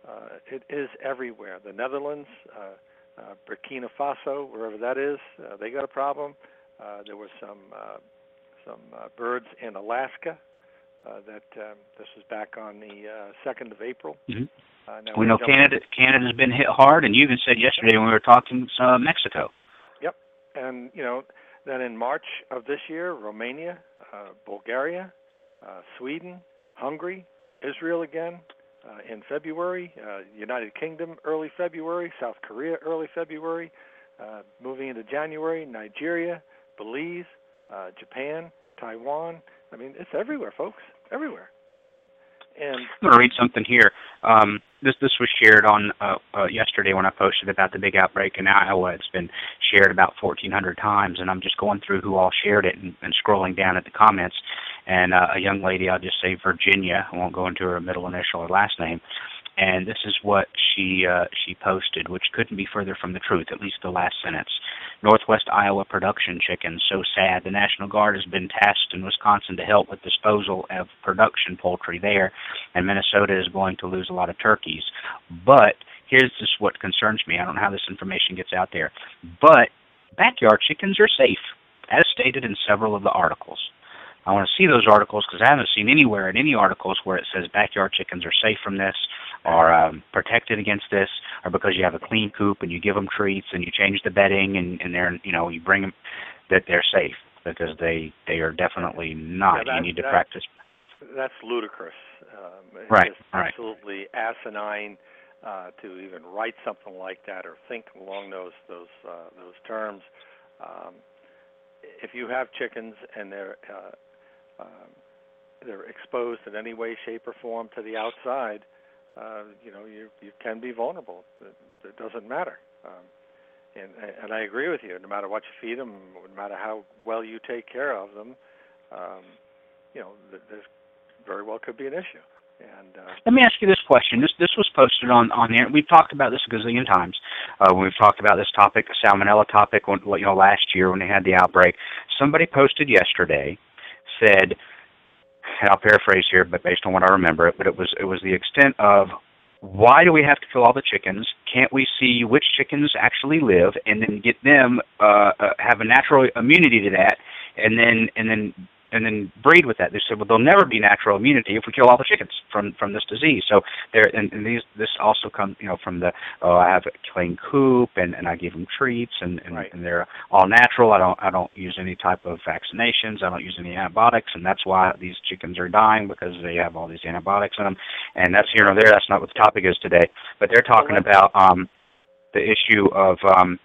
uh, it is everywhere. The Netherlands, uh, uh, Burkina Faso, wherever that is, uh, they got a problem. Uh, there was some uh, some uh, birds in Alaska. Uh, that um, this was back on the uh, second of April. Mhm. Uh, we know Canada Canada's been hit hard, and you even said yesterday when we were talking uh, Mexico. Yep. And you know, then in March of this year, Romania, uh, Bulgaria, uh, Sweden, Hungary, Israel again. Uh, in February, uh, United Kingdom early February, South Korea early February, uh, moving into January, Nigeria, Belize, uh, Japan, Taiwan. I mean, it's everywhere, folks, everywhere. And I'm to read something here. Um, this this was shared on uh, uh, yesterday when I posted about the big outbreak in Iowa. It's been shared about 1,400 times, and I'm just going through who all shared it and, and scrolling down at the comments. And uh, a young lady, I'll just say Virginia. I won't go into her middle initial or last name. And this is what she uh, she posted, which couldn't be further from the truth. At least the last sentence. Northwest Iowa production chickens. So sad. The National Guard has been tasked in Wisconsin to help with disposal of production poultry there, and Minnesota is going to lose a lot of turkeys. But here's just what concerns me. I don't know how this information gets out there, but backyard chickens are safe, as stated in several of the articles. I want to see those articles because I haven't seen anywhere in any articles where it says backyard chickens are safe from this, or um, protected against this, or because you have a clean coop and you give them treats and you change the bedding and and they're you know you bring them that they're safe because they they are definitely not. Yeah, you need to that- practice. that's ludicrous. Um, Right, right. absolutely asinine uh, to even write something like that or think along those those uh, those terms. Um, if you have chickens and they're uh, um, they're exposed in any way, shape, or form to the outside, uh, you know you you can be vulnerable. It, it doesn't matter. Um, and and I agree with you. No matter what you feed them, no matter how well you take care of them, um, you know, th- there's very well could be an issue. And uh, Let me ask you this question. This this was posted on on the we've talked about this a gazillion times. Uh, we've talked about this topic, the salmonella topic, when you know last year when they had the outbreak. Somebody posted yesterday said, and I'll paraphrase here, but based on what I remember, it, but it was it was the extent of why do we have to kill all the chickens? Can't we see which chickens actually live and then get them uh, uh, have a natural immunity to that, and then and then and then breed with that. They said, well, there'll never be natural immunity if we kill all the chickens from from this disease. So there, and, and these this also comes, you know, from the oh, I have a clean coop, and and I give them treats, and and, Right. and they're all natural. I don't I don't use any type of vaccinations. I don't use any antibiotics, and that's why these chickens are dying because they have all these antibiotics in them. And that's here or there. That's not what the topic is today. But they're talking about um the issue of um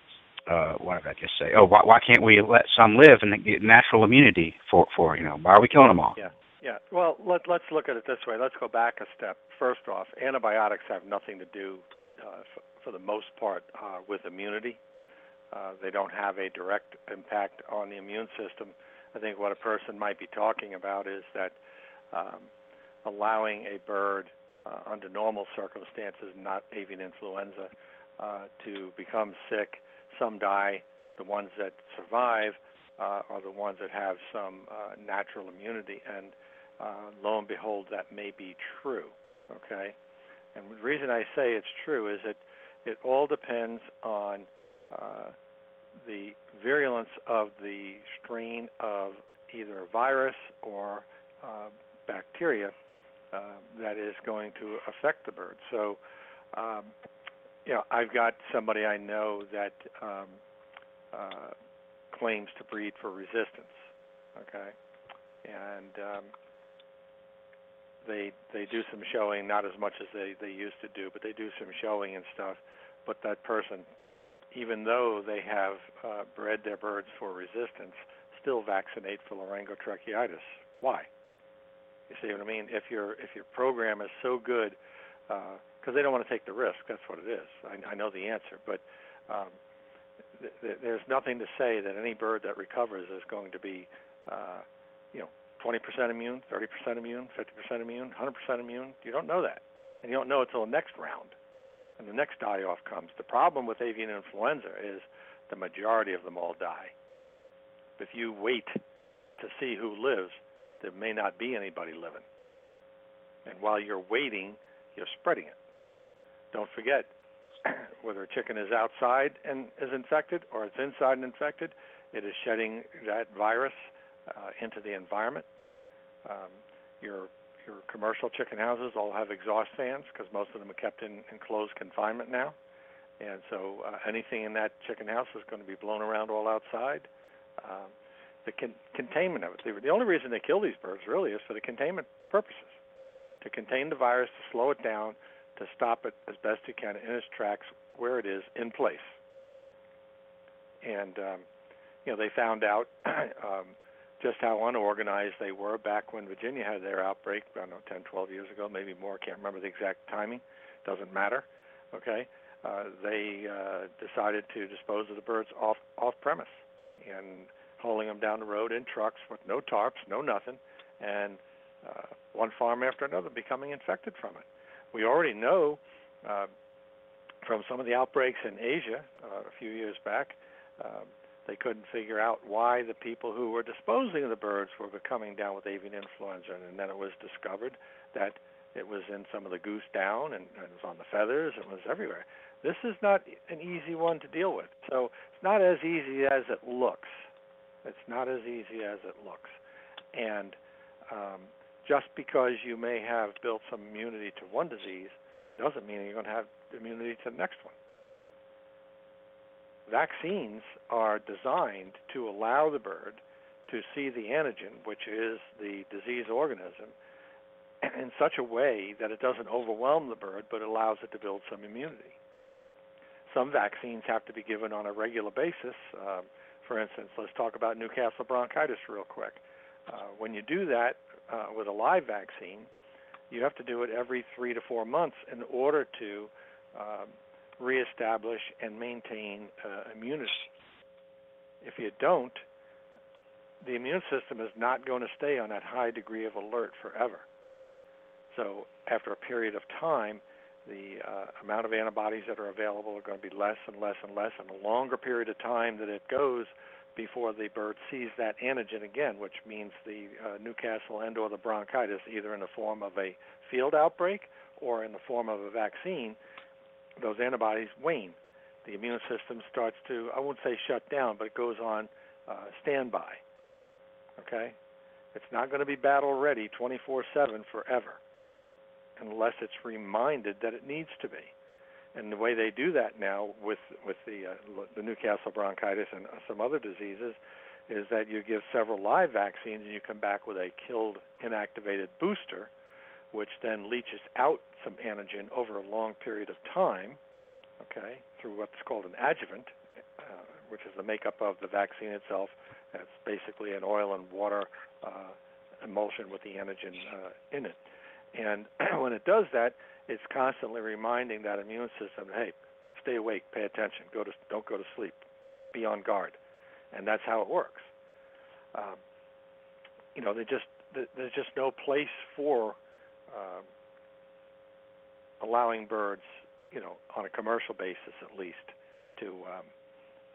uh, what did I just say? Oh, why, why can't we let some live and get natural immunity for, for you know? Why are we killing them all? Yeah, yeah. Well, let, let's look at it this way. Let's go back a step. First off, antibiotics have nothing to do, uh, for, for the most part, uh, with immunity. Uh, they don't have a direct impact on the immune system. I think what a person might be talking about is that um, allowing a bird uh, under normal circumstances, not avian influenza, uh, to become sick. Some die. The ones that survive uh, are the ones that have some uh, natural immunity, and uh, lo and behold, that may be true. Okay, and the reason I say it's true is that it all depends on uh, the virulence of the strain of either a virus or uh, bacteria uh, that is going to affect the bird. So, um, you know, I've got somebody I know that um, uh, claims to breed for resistance. Okay, and um, they they do some showing, not as much as they they used to do, but they do some showing and stuff. But that person, even though they have uh, bred their birds for resistance, still vaccinate for laryngotracheitis. Why? You see what I mean? If your if your program is so good, because they don't want to take the risk. That's what it is. I, I know the answer, but um, th- th- there's nothing to say that any bird that recovers is going to be, uh, you know, 20% immune, 30% immune, 50% immune, 100% immune. You don't know that, and you don't know until the next round, and the next die-off comes. The problem with avian influenza is the majority of them all die. If you wait to see who lives, there may not be anybody living. And while you're waiting, you're spreading it. Don't forget, whether a chicken is outside and is infected or it's inside and infected, it is shedding that virus uh, into the environment. Um, your your commercial chicken houses all have exhaust fans because most of them are kept in enclosed confinement now, and so uh, anything in that chicken house is going to be blown around all outside. Um, the con- containment of it. The, the only reason they kill these birds really is for the containment purposes, to contain the virus, to slow it down, to stop it as best you can in its tracks where it is in place. And um, you know they found out um, just how unorganized they were back when Virginia had their outbreak. I don't know, 10, 12 years ago, maybe more. Can't remember the exact timing. Doesn't matter. Okay. Uh, they uh, decided to dispose of the birds off off premise and hauling them down the road in trucks with no tarps, no nothing, and uh, one farm after another becoming infected from it. We already know uh, from some of the outbreaks in Asia uh, a few years back, uh, they couldn't figure out why the people who were disposing of the birds were coming down with avian influenza, and then it was discovered that it was in some of the goose down and, and it was on the feathers, it was everywhere. This is not an easy one to deal with. So it's not as easy as it looks. It's not as easy as it looks. And um, just because you may have built some immunity to one disease doesn't mean you're going to have immunity to the next one. Vaccines are designed to allow the bird to see the antigen, which is the disease organism, in such a way that it doesn't overwhelm the bird, but allows it to build some immunity. Some vaccines have to be given on a regular basis. Um, for instance, let's talk about Newcastle bronchitis real quick. Uh, when you do that uh, with a live vaccine, you have to do it every three to four months in order to um, reestablish and maintain uh, immunity. If you don't, the immune system is not going to stay on that high degree of alert forever. So, after a period of time, the uh, amount of antibodies that are available are going to be less and less and less, and a longer period of time that it goes before the bird sees that antigen again, which means the uh, Newcastle and/or the bronchitis, either in the form of a field outbreak or in the form of a vaccine, those antibodies wane. The immune system starts to, I won't say shut down, but it goes on uh, standby. Okay? It's not going to be battle ready 24/7 forever, unless it's reminded that it needs to be. And the way they do that now with with the uh, the Newcastle bronchitis and some other diseases is that you give several live vaccines and you come back with a killed inactivated booster, which then leaches out some antigen over a long period of time, okay, through what's called an adjuvant, uh, which is the makeup of the vaccine itself. It's basically an oil and water uh, emulsion with the antigen uh, in it. And when it does that, it's constantly reminding that immune system, hey, stay awake, pay attention, go to, don't go to sleep, be on guard, and that's how it works. Um, you know, they just there's just no place for uh, allowing birds, you know, on a commercial basis at least, to um,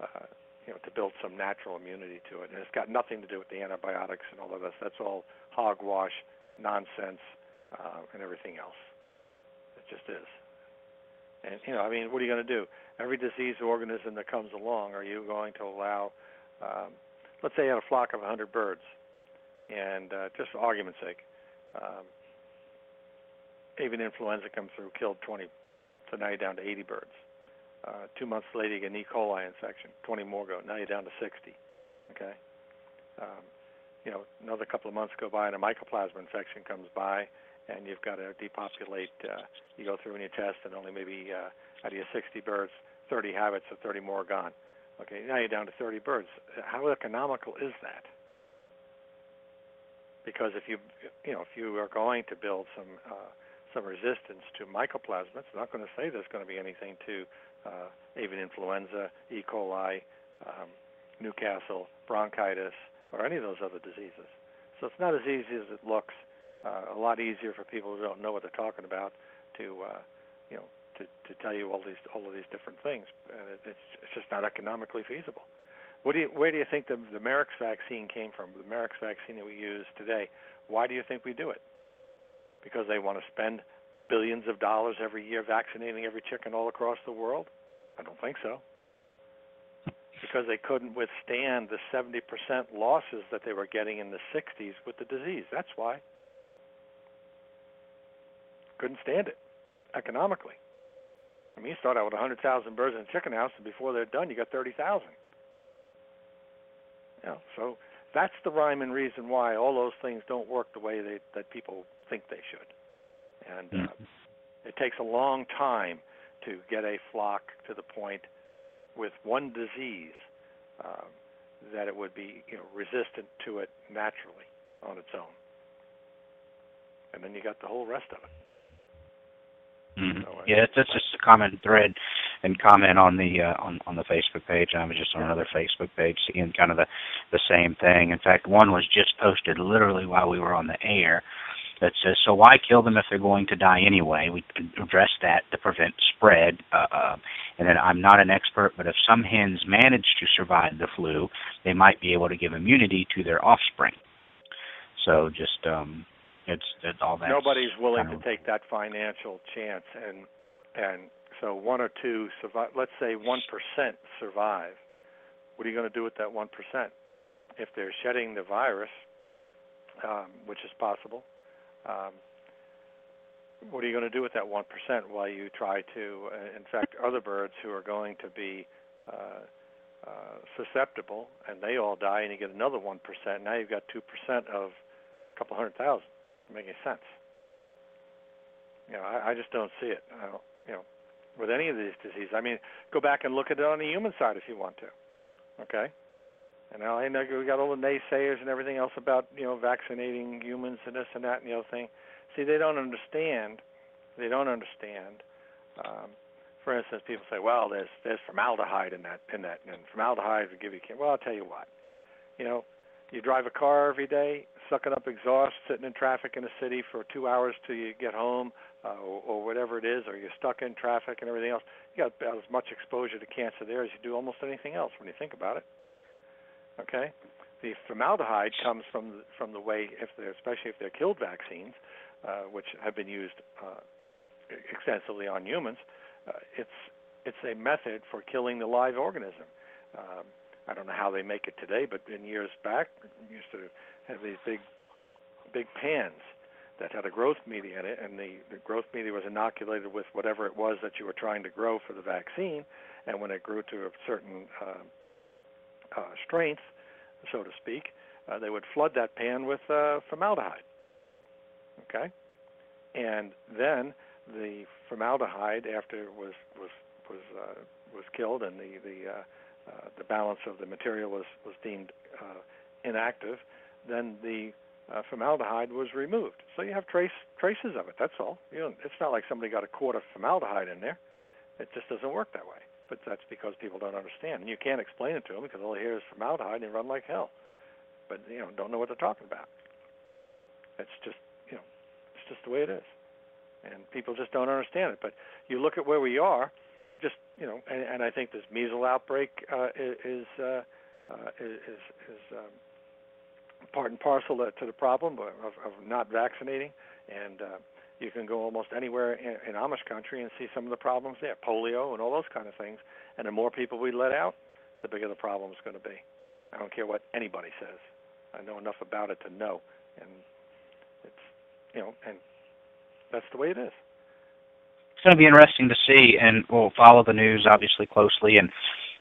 uh, you know to build some natural immunity to it. And it's got nothing to do with the antibiotics and all of this. That's all hogwash, nonsense, uh, and everything else. Just is. And you know, I mean, what are you going to do? Every disease organism that comes along, are you going to allow? Um, let's say you had a flock of 100 birds, and uh, just for argument's sake, um, avian influenza comes through, killed 20, so now you're down to 80 birds. Uh, two months later, you get an E. coli infection, 20 more go. Now you're down to 60. Okay. Um, you know, another couple of months go by, and a mycoplasma infection comes by, and you've got to depopulate. Uh, you go through and you test, and only maybe uh, out of your 60 birds, 30 have it, so 30 more are gone. Okay, now you're down to 30 birds. How economical is that? Because if you, you know, if you are going to build some uh, some resistance to mycoplasma, it's not going to say there's going to be anything to uh, avian influenza, E. coli, um, Newcastle, bronchitis, or any of those other diseases. So it's not as easy as it looks. Uh, a lot easier for people who don't know what they're talking about to, uh, you know, to, to tell you all these all of these different things. And it, it's it's just not economically feasible. What do you, where do you think the, the vaccine came from? The Marek's vaccine that we use today. Why do you think we do it? Because they want to spend billions of dollars every year vaccinating every chicken all across the world? I don't think so. Because they couldn't withstand the 70% losses that they were getting in the 60s with the disease. That's why. Couldn't stand it economically. I mean, you start out with 100,000 birds in a chicken house, and before they're done, you got 30,000. You know, so that's the rhyme and reason why all those things don't work the way they, that people think they should. And uh, Mm-hmm. it takes a long time to get a flock to the point with one disease uh, that it would be you know resistant to it naturally on its own. And then you got the whole rest of it. Yeah, it's just a common thread and comment on the uh, on on the Facebook page. I was just on another Facebook page seeing kind of the the same thing. In fact, one was just posted literally while we were on the air that says, "So why kill them if they're going to die anyway?" We address that to prevent spread. Uh, uh, and then I'm not an expert, but if some hens manage to survive the flu, they might be able to give immunity to their offspring. So just um, it's, it's all that. Nobody's willing to take that financial chance, and and so one or two survive. Let's say one percent survive. What are you going to do with that one percent? If they're shedding the virus, um, which is possible, um, what are you going to do with that one percent while you try to uh, infect other birds who are going to be uh, uh, susceptible, and they all die, and you get another one percent. Now you've got two percent of a couple hundred thousand. Make any sense. You know, I, I just don't see it. I don't, you know, with any of these diseases. I mean, go back and look at it on the human side if you want to. Okay. And now I know we got all the naysayers and everything else about you know vaccinating humans and this and that and the other thing. See, they don't understand. They don't understand. Um, for instance, people say, "Well, there's there's formaldehyde in that in that, and formaldehyde will give you cancer." Well, I'll tell you what. You know, you drive a car every day, sucking up exhaust, sitting in traffic in a city for two hours till you get home, uh, or, or whatever it is, or you're stuck in traffic and everything else. You got about as much exposure to cancer there as you do almost anything else when you think about it. Okay, the formaldehyde comes from from the way, if they're especially if they're killed vaccines, uh, which have been used uh, extensively on humans. Uh, it's it's a method for killing the live organism. Um, I don't know how they make it today, but in years back, we used to have these big big pans that had a growth media in it, and the, the growth media was inoculated with whatever it was that you were trying to grow for the vaccine. And when it grew to a certain uh, uh, strength, so to speak, uh, they would flood that pan with uh, formaldehyde. Okay, and then the formaldehyde, after it was was was uh, was killed and the the uh, uh, the balance of the material was was deemed uh, inactive, then the uh, formaldehyde was removed. So you have trace traces of it. That's all. It's not like somebody got a quart of formaldehyde in there. It just doesn't work that way. But that's because people don't understand, and you can't explain it to them because all they hear is formaldehyde and they run like hell. But you know, don't know what they're talking about. It's just you know, it's just the way it is, and people just don't understand it. But you look at where we are, just you know, and, and I think this measles outbreak uh, is uh, uh, is is um, part and parcel to the problem of, of not vaccinating, and uh, you can go almost anywhere in, in Amish country and see some of the problems there, polio and all those kind of things. And the more people we let out, the bigger the problem is going to be. I don't care what anybody says. I know enough about it to know, and it's you know, and that's the way it is. It's going to be interesting to see, and we'll follow the news obviously closely and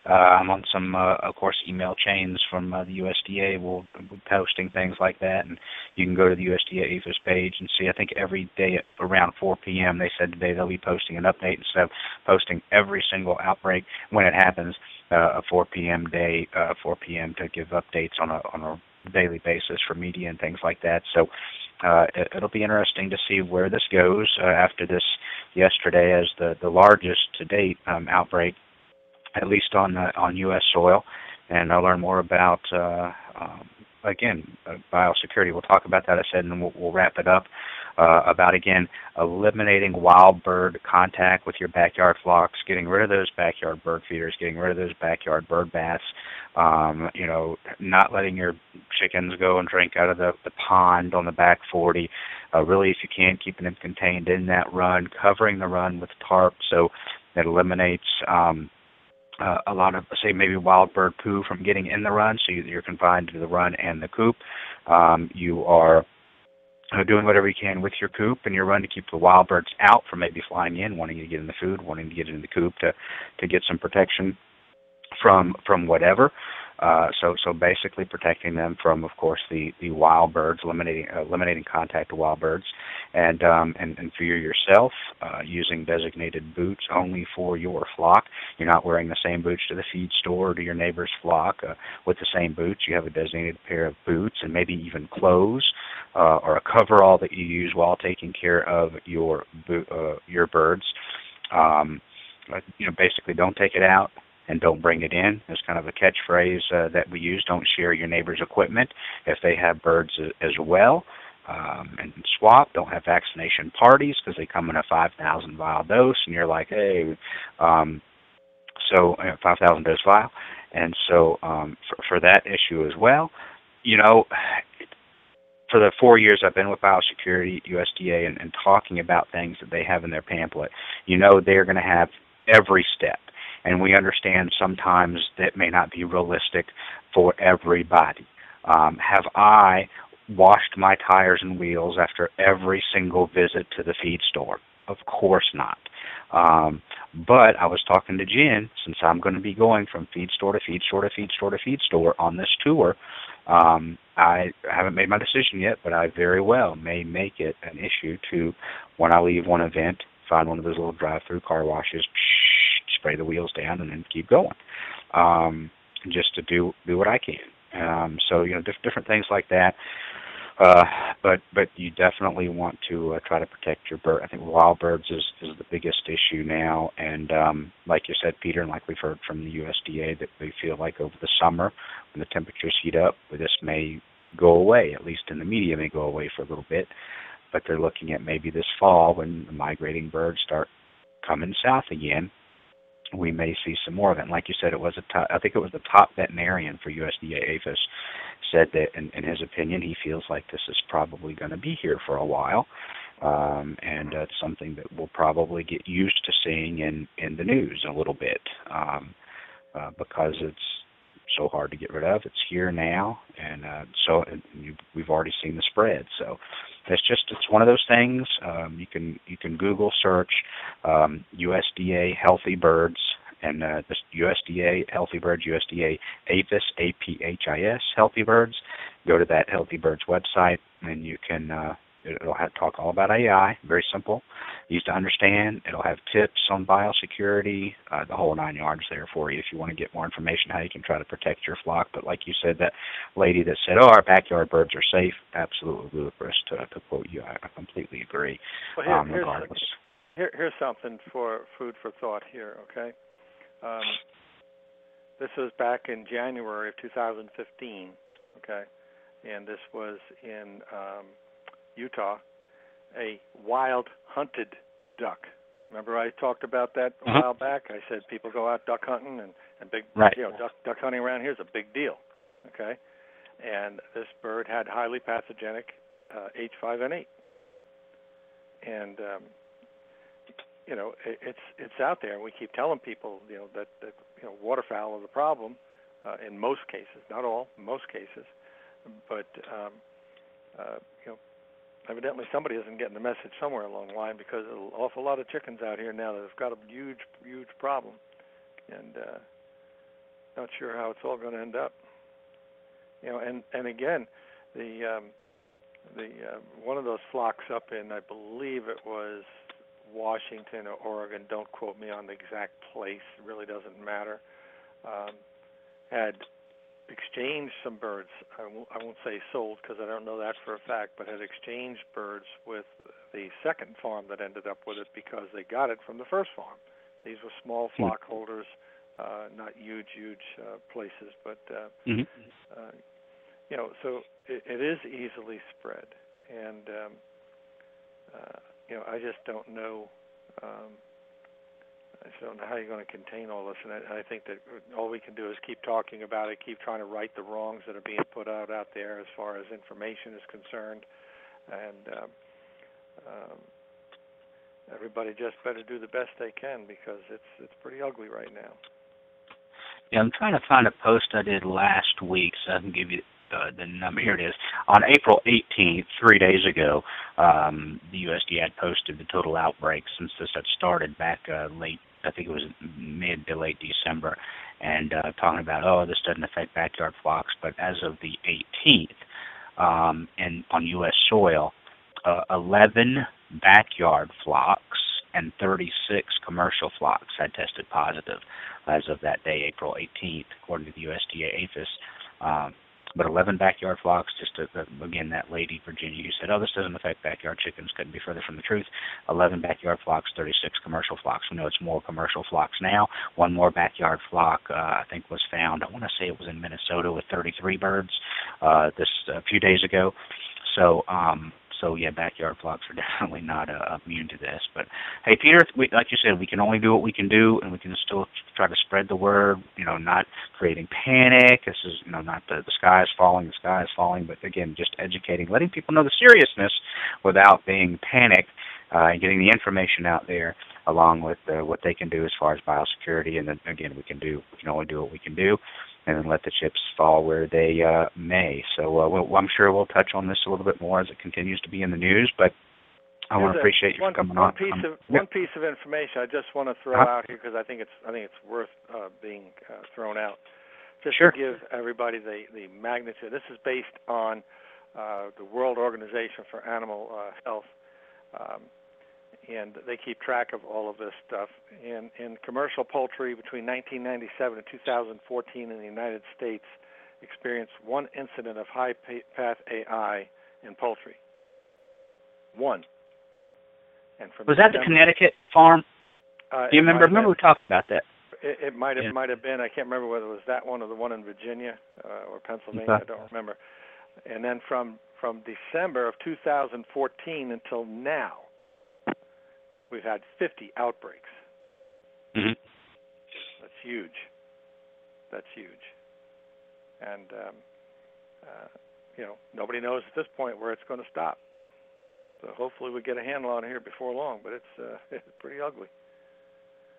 uh, I'm on some, uh, of course, email chains from uh, the USDA. We'll, be posting things like that, and you can go to the USDA APHIS page and see. I think every day around 4 p.m. They said today they'll be posting an update instead of posting every single outbreak when it happens. Uh, a 4 p.m. day, uh, 4 p.m. to give updates on a on a daily basis for media and things like that. So uh, it, it'll be interesting to see where this goes uh, after this yesterday as the the largest to date um, outbreak at least on uh, on U.S. soil, and I'll learn more about uh, um, again uh, biosecurity. We'll talk about that. I said, and we'll, we'll wrap it up uh, about again eliminating wild bird contact with your backyard flocks, getting rid of those backyard bird feeders, getting rid of those backyard bird baths. Um, you know, not letting your chickens go and drink out of the, the pond on the back 40. Uh, really, if you can, keeping them contained in that run, covering the run with tarp so it eliminates um, uh, a lot of say maybe wild bird poo from getting in the run, so you, are confined to the run and the coop. Um, you are uh, doing whatever you can with your coop and your run to keep the wild birds out from maybe flying in, wanting to get in the food, wanting to get in the coop to to get some protection from from whatever. Uh, so so basically protecting them from, of course, the the wild birds, eliminating uh, eliminating contact to wild birds, and um, and, and for you yourself, uh, using designated boots only for your flock. You're not wearing the same boots to the feed store or to your neighbor's flock uh, with the same boots. You have a designated pair of boots and maybe even clothes uh, or a coverall that you use while taking care of your bo- your birds. Um, you know, basically, don't take it out and don't bring it in is kind of a catchphrase uh, that we use. Don't share your neighbor's equipment if they have birds as well. Um, and swap. Don't have vaccination parties because they come in a 5,000 vial dose, and you're like, hey, um, so uh, 5,000 dose vial. And so um, for, for that issue as well, you know, for the four years I've been with biosecurity, USDA, and, and talking about things that they have in their pamphlet, you know they're going to have every step and we understand sometimes that may not be realistic for everybody. Um, have I washed my tires and wheels after every single visit to the feed store? Of course not. Um, but I was talking to Jen, since I'm going to be going from feed store to feed store to feed store to feed store on this tour. Um, I haven't made my decision yet, but I very well may make it an issue to, when I leave one event, find one of those little drive-through car washes, spray the wheels down, and then keep going. Um, just to do do what I can. Um, so you know, diff- different things like that. Uh, but but you definitely want to uh, try to protect your bird. I think wild birds is is the biggest issue now, and um, like you said, Peter, and like we've heard from the USDA, that we feel like over the summer when the temperatures heat up, this may go away. At least in the media, may go away for a little bit. But they're looking at maybe this fall when the migrating birds start coming south again we may see some more of it. And like you said, it was a top, I think it was the top veterinarian for USDA APHIS said that in, in his opinion he feels like this is probably going to be here for a while, um, and it's something that we'll probably get used to seeing in in the news a little bit um, uh, because it's so hard to get rid of. It's here now, and uh, so and you, we've already seen the spread. So it's just it's one of those things. Um, you can you can Google search um, USDA healthy birds and uh, this USDA healthy birds USDA APHIS A P H I S healthy birds. Go to that healthy birds website and you can. Uh, It'll have talk all about AI, very simple, easy to understand. It'll have tips on biosecurity, uh, the whole nine yards there for you if you want to get more information how you can try to protect your flock. But like you said, that lady that said, "Oh, our backyard birds are safe," absolutely ludicrous. To, to quote you, I, I completely agree. Well, here, um, regardless. Here, here's something for food for thought. Here, okay. Um, this was back in January of 2015. Okay, and this was in um, Utah, a wild hunted duck. Remember I talked about that a Mhm. while back? I said people go out duck hunting and and big Right. you know duck duck hunting around here is a big deal. Okay? And this bird had highly pathogenic uh, H5N8. And um you know, it, it's it's out there and we keep telling people, you know, that that you know, waterfowl are the problem uh, in most cases, not all, most cases. But um uh you know, evidently somebody isn't getting the message somewhere along the line because an awful lot of chickens out here now that have got a huge, huge problem, and uh, not sure how it's all going to end up. You know, and and again, the um, the uh, one of those flocks up in I believe it was Washington or Oregon. Don't quote me on the exact place; it really doesn't matter. Um, had exchanged some birds. I won't, I won't say sold because I don't know that for a fact, but had exchanged birds with the second farm that ended up with it because they got it from the first farm. These were small flock holders, uh, not huge, huge uh, places, but uh, Mhm. uh, you know, so it, it is easily spread, and um, uh, you know, I just don't know. Um, I just don't know how you're going to contain all this, and I, I think that all we can do is keep talking about it, keep trying to right the wrongs that are being put out out there as far as information is concerned, and um, um, everybody just better do the best they can because it's it's pretty ugly right now. Yeah, I'm trying to find a post I did last week so I can give you uh, the number. Here it is. On April 18th, three days ago, um, the USDA had posted the total outbreak since this had started back uh, late, I think it was mid to late December, and uh, talking about, oh, this doesn't affect backyard flocks, but as of the 18th, um, and on U.S. soil, uh, 11 backyard flocks and 36 commercial flocks had tested positive as of that day, April 18th, according to the USDA APHIS. But 11 backyard flocks, just to, uh, again, that lady, Virginia, who said, oh, this doesn't affect backyard chickens, couldn't be further from the truth. 11 backyard flocks, 36 commercial flocks. We know it's more commercial flocks now. One more backyard flock, uh, I think, was found, I want to say it was in Minnesota with 33 birds uh, this a few days ago. So, um, so yeah, backyard flocks are definitely not uh, immune to this. But hey, Peter, we, like you said, we can only do what we can do, and we can still try to spread the word. You know, not creating panic. This is you know not the the sky is falling, the sky is falling, but again, just educating, letting people know the seriousness without being panicked, uh, and getting the information out there along with uh, what they can do as far as biosecurity. And then again, we can do we can only do what we can do and then let the chips fall where they uh, may. So uh, we'll, I'm sure we'll touch on this a little bit more as it continues to be in the news. But I want to appreciate you one, for coming one on. Piece Um, of yeah. one piece of information I just want to throw Uh-huh. out here because I think it's I think it's worth uh, being uh, thrown out. Just Sure. to give everybody the the magnitude. This is based on uh, the World Organization for Animal uh, Health. Um, and they keep track of all of this stuff. In in commercial poultry between 1997 and 2014 in the United States, experienced one incident of high path AI in poultry. One. And from Was that the Connecticut farm? Uh, Do you remember? Remember we talked about that. It, it might have Yeah. might have been. I can't remember whether it was that one or the one in Virginia uh, or Pennsylvania. Okay. I don't remember. And then from from December of 2014 until now, we've had 50 outbreaks. hmm That's huge. That's huge. And um, uh, you know, nobody knows at this point where it's going to stop. So hopefully we get a handle on it here before long. But it's uh, it's pretty ugly.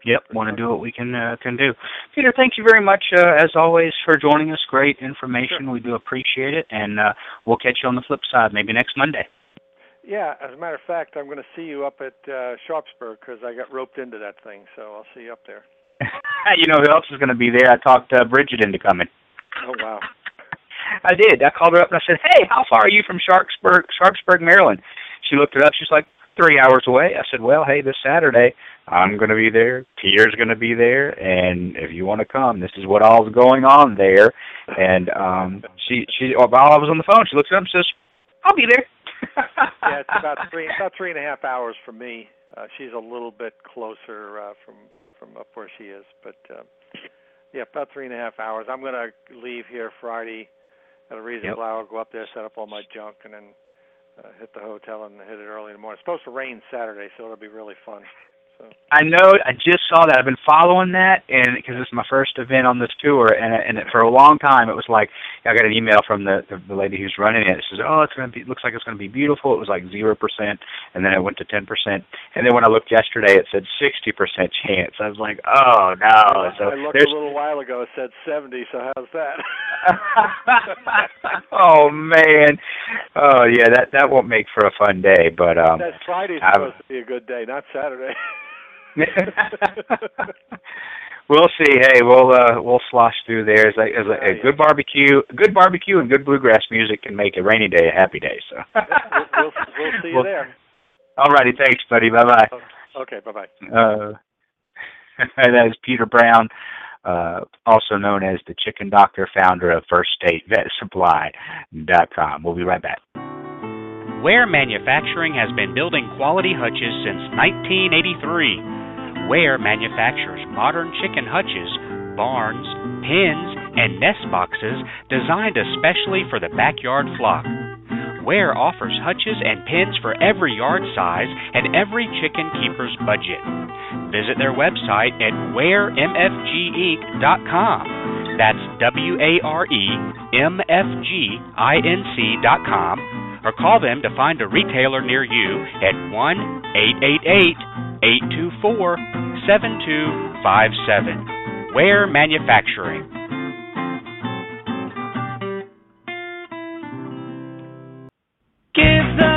Yep, want to do what we can uh, can do. Peter, thank you very much uh, as always for joining us. Great information. Sure. We do appreciate it, and uh, we'll catch you on the flip side, maybe next Monday. Yeah, as a matter of fact, I'm going to see you up at uh, Sharpsburg because I got roped into that thing, so I'll see you up there. you know who else is going to be there? I talked uh, Brigid into coming. Oh wow. I did. I called her up and I said, "Hey, how far are you from Sharpsburg, Sharpsburg, Maryland?" She looked it up. She's like, three hours away. I said, "Well, hey, this Saturday I'm going to be there. Pierre's going to be there, and if you want to come, this is what all's going on there." And um she she while I was on the phone, she looks it up and says, "I'll be there." Yeah, it's about three about three and a half hours from me. Uh, she's a little bit closer uh, from from up where she is, but uh, yeah, about three and a half hours. I'm going to leave here Friday at a reasonable Yep. hour, go up there, set up all my junk, and then uh, hit the hotel and hit it early in the morning. It's supposed to rain Saturday, so it'll be really fun. I know. I just saw that. I've been following that, and because it's my first event on this tour, and and it, for a long time it was like I got an email from the the, the lady who's running it. It says, "Oh, it's gonna be. Looks like it's gonna be beautiful." It was like zero percent, and then it went to ten percent, and then when I looked yesterday, it said sixty percent chance. I was like, "Oh no!" So I looked a little while ago. It said 70. So how's that? oh man, oh yeah, that that won't make for a fun day, but um, That Friday's I'm- supposed to be a good day, not Saturday. we'll see. Hey, we'll uh, we'll slosh through there. As a, as a, a good barbecue, good barbecue, and good bluegrass music can make a rainy day a happy day. So. we'll, we'll, we'll see you Well, there. Alrighty, thanks, buddy. Bye bye. Okay, bye bye. Uh, that is Peter Brown, uh, also known as the Chicken Doctor, founder of First State Vet Supply.com. We'll be right back. Ware Manufacturing has been building quality hutches since 1983. Ware manufactures modern chicken hutches, barns, pens, and nest boxes designed especially for the backyard flock. Ware offers hutches and pens for every yard size and every chicken keeper's budget. Visit their website at waremfginc.com. That's W A R E M F G I N C.com or call them to find a retailer near you at 1 888 824 7257. Ware Manufacturing. Give the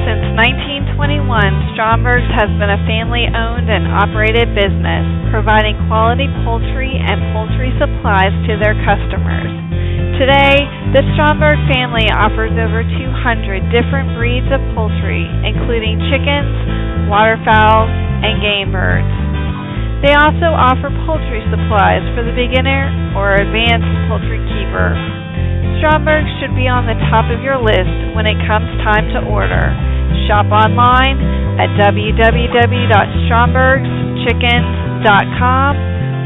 Since 1921, Stromberg's has been a family owned and operated business, providing quality poultry and poultry supplies to their customers. Today, the Stromberg family offers over 200 different breeds of poultry, including chickens, waterfowl, and game birds. They also offer poultry supplies for the beginner or advanced poultry keeper. Stromberg should be on the top of your list when it comes time to order. Shop online at www.strombergschickens.com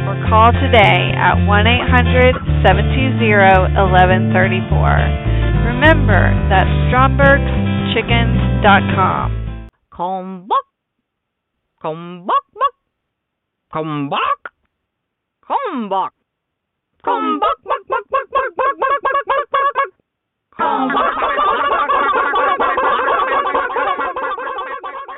or call today at 1 800 720 1134. Remember, that's strombergschickens.com. Come back. Come back, back. Come back. Come back. Come back, back, back, back, back, back, back, back, back, back. Come back, back, back, back, back,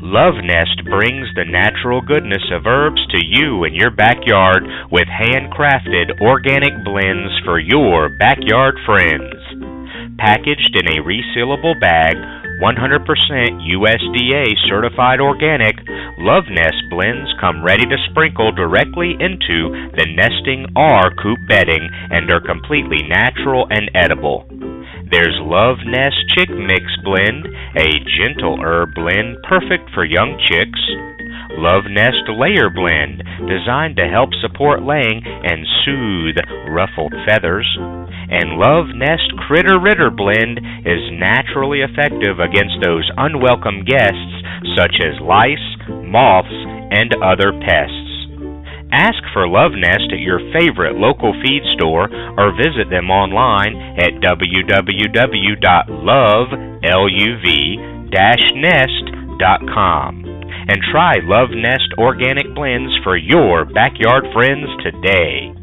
Love Nest brings the natural goodness of herbs to you in your backyard with handcrafted organic blends for your backyard friends. Packaged in a resealable bag, 100% USDA certified organic, Love Nest blends come ready to sprinkle directly into the nesting or coop bedding and are completely natural and edible. There's Love Nest Chick Mix Blend, a gentle herb blend perfect for young chicks. Love Nest Layer Blend, designed to help support laying and soothe ruffled feathers. And Love Nest Critter Ridder Blend is naturally effective against those unwelcome guests such as lice, moths, and other pests. Ask for Love Nest at your favorite local feed store or visit them online at www.loveluv-nest.com and try Love Nest organic blends for your backyard friends today.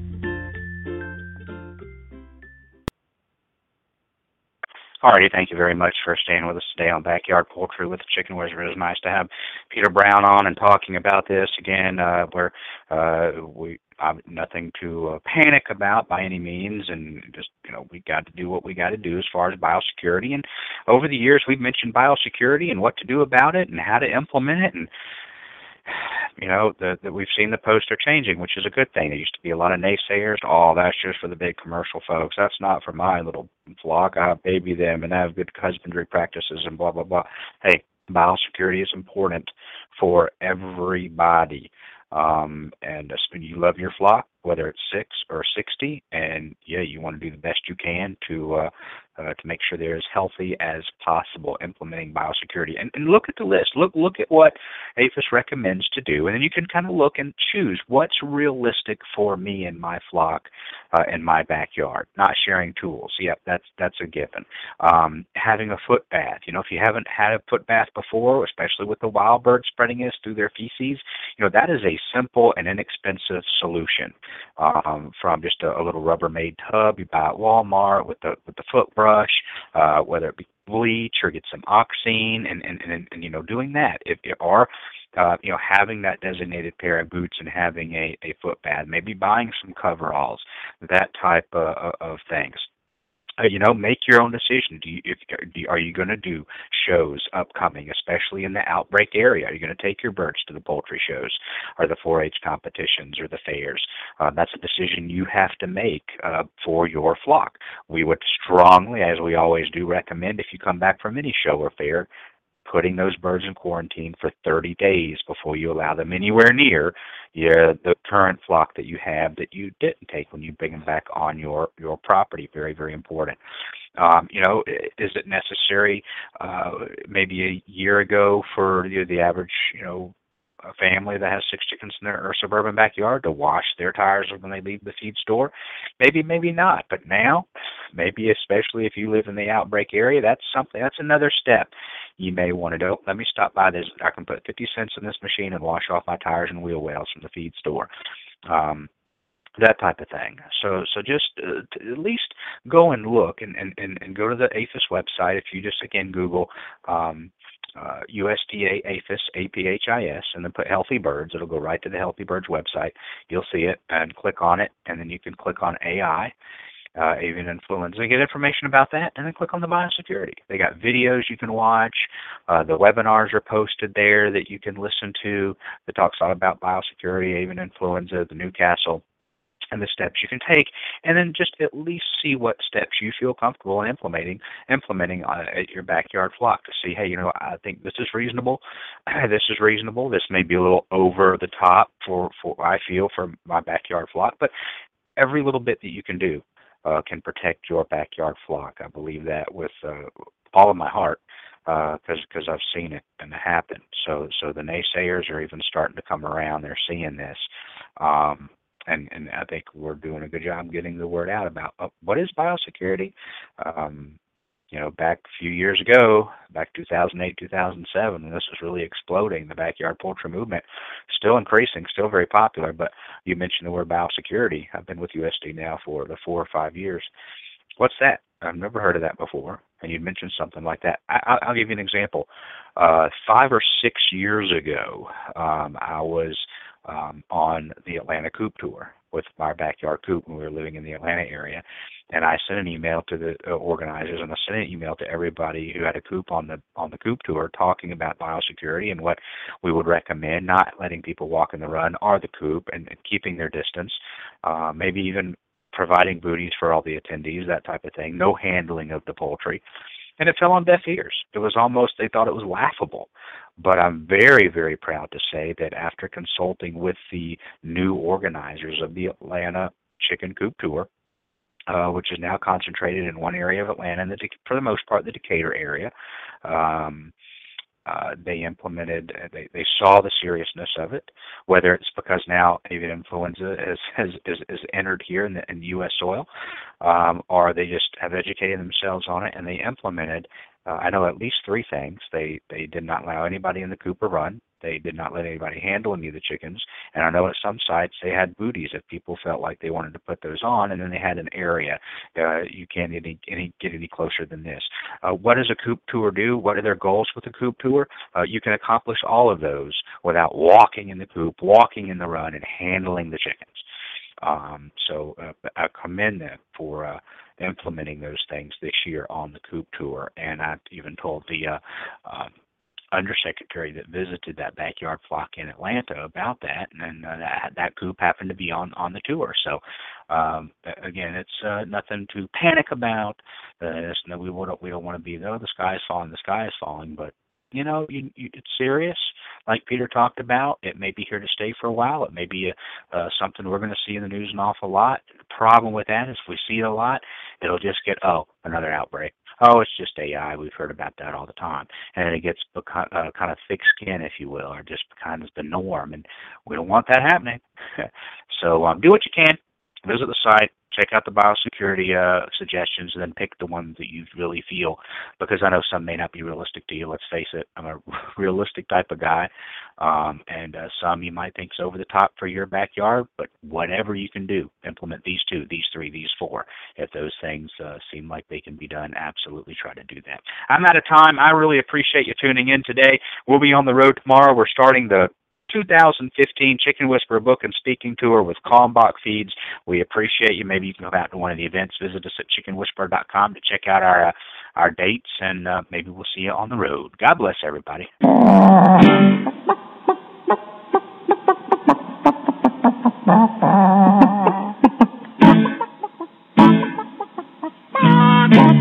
Alrighty, thank you very much for staying with us today on Backyard Poultry with the Chicken Wizard. It was nice to have Peter Brown on and talking about this again. Uh, where uh, we uh, nothing to uh, panic about by any means, and just you know we got to do what we got to do as far as biosecurity. And over the years, we've mentioned biosecurity and what to do about it and how to implement it and you know that we've seen the poster changing, which is a good thing. There used to be a lot of naysayers. Oh, that's just for the big commercial folks. That's not for my little flock. I baby them and I have good husbandry practices and blah blah blah. Hey, biosecurity is important for everybody. Um, and when you love your flock, whether it's six or sixty, and yeah, you want to do the best you can to uh, uh, to make sure they're as healthy as possible, implementing biosecurity. And, and look at the list. Look look at what APHIS recommends to do, and then you can kind of look and choose what's realistic for me and my flock uh, in my backyard. Not sharing tools. Yep, that's that's a given. Um, having a foot bath. You know, if you haven't had a foot bath before, especially with the wild bird spreading this through their feces, you know that is a simple and inexpensive solution. Um, from just a, a little Rubbermaid tub you buy at Walmart with the with the foot brush, uh, whether it be bleach or get some oxine, and and and, and you know doing that. If or uh, you know, having that designated pair of boots and having a, a foot pad, maybe buying some coveralls, that type of, of things uh, you know, make your own decision. Do you, if do, are you going to do shows upcoming, especially in the outbreak area? Are you going to take your birds to the poultry shows, or the 4-H competitions, or the fairs? Uh, that's a decision you have to make uh, for your flock. We would strongly, as we always do, recommend if you come back from any show or fair, putting those birds in quarantine for 30 days before you allow them anywhere near your the current flock that you have that you didn't take when you bring them back on your your property. Very very important. Um, you know, is it necessary uh, maybe a year ago for you know, the average you know a family that has six chickens in their suburban backyard to wash their tires when they leave the feed store? Maybe, maybe not. But now, maybe especially if you live in the outbreak area, that's something. That's another step you may want to do. Let me stop by this. I can put 50 cents in this machine and wash off my tires and wheel wells from the feed store. Um, that type of thing. So so just uh, at least go and look and, and, and, and go to the APHIS website. If you just again Google um, uh, USDA APHIS, A-P-H-I-S, and then put Healthy Birds. It'll go right to the Healthy Birds website. You'll see it and click on it, and then you can click on AI, uh, avian influenza, and get information about that, and then click on the biosecurity. They got videos you can watch. Uh, the webinars are posted there that you can listen to that talks a lot about biosecurity, avian influenza, the Newcastle and the steps you can take, and then just at least see what steps you feel comfortable implementing implementing uh, at your backyard flock to see, hey, you know, I think this is reasonable, this is reasonable, this may be a little over the top for for I feel for my backyard flock, but every little bit that you can do uh, can protect your backyard flock. I believe that with uh, all of my heart because uh, because I've seen it and it happen. So so the naysayers are even starting to come around. They're seeing this. Um, and and I think we're doing a good job getting the word out about uh, what is biosecurity. Um, you know, back a few years ago, back 2008, 2007, when this was really exploding, the backyard poultry movement, still increasing, still very popular. But you mentioned the word biosecurity. I've been with USD now for the four or five years. What's that? I've never heard of that before. And you mentioned something like that. I, I'll give you an example. Uh, five or six years ago, um, I was um, on the Atlanta Coop Tour with my backyard coop when we were living in the Atlanta area. And I sent an email to the uh, organizers, and I sent an email to everybody who had a coop on the on the coop tour, talking about biosecurity and what we would recommend, not letting people walk in the run or the coop, and, and keeping their distance, uh, maybe even providing booties for all the attendees, that type of thing. No handling of the poultry and it fell on deaf ears. It was almost they thought it was laughable. But I'm very, very proud to say that after consulting with the new organizers of the Atlanta Chicken Coop Tour, uh, which is now concentrated in one area of Atlanta, and the, for the most part, the Decatur area. Um, uh, they implemented, uh, they, they saw the seriousness of it, whether it's because now avian influenza has, has, is entered here in, the, in U.S. soil, um, or they just have educated themselves on it and they implemented uh, I know at least three things. They they did not allow anybody in the coop to run. They did not let anybody handle any of the chickens. And I know at some sites they had booties if people felt like they wanted to put those on, and then they had an area. Uh, you can't any, any get any closer than this. Uh, what does a coop tour do? What are their goals with a coop tour? Uh, you can accomplish all of those without walking in the coop, walking in the run, and handling the chickens. Um, so uh, I commend them for uh, implementing those things this year on the Coop tour. And I even told the uh, um, undersecretary that visited that backyard flock in Atlanta about that, and uh, that that coop happened to be on on the tour. So um, again, it's uh, nothing to panic about. Uh, it's, no, we don't we don't want to be though the sky is falling, the sky is falling, but you know, you, you, it's serious. Like Peter talked about, it may be here to stay for a while. It may be a, uh, something we're going to see in the news an awful lot. The problem with that is if we see it a lot, it'll just get, oh, another outbreak. Oh, it's just AI. We've heard about that all the time. And it gets uh, kind of thick skin, if you will, or just kind of the norm. And we don't want that happening. so um, do what you can. Visit the site, check out the biosecurity uh, suggestions and then pick the ones that you really feel because I know some may not be realistic to you. Let's face it, I'm a realistic type of guy, um, and uh, some you might think is over the top for your backyard. But whatever you can do, implement these two, these three, these four. If those things uh, seem like they can be done, absolutely try to do that. I'm out of time. I really appreciate you tuning in today. We'll be on the road tomorrow. We're starting the 2015 Chicken Whisperer book and speaking tour with Kalmbach Feeds. We appreciate you. Maybe you can go out to one of the events. Visit us at chickenwhisperer.com to check out our uh, our dates, and uh, maybe we'll see you on the road. God bless everybody.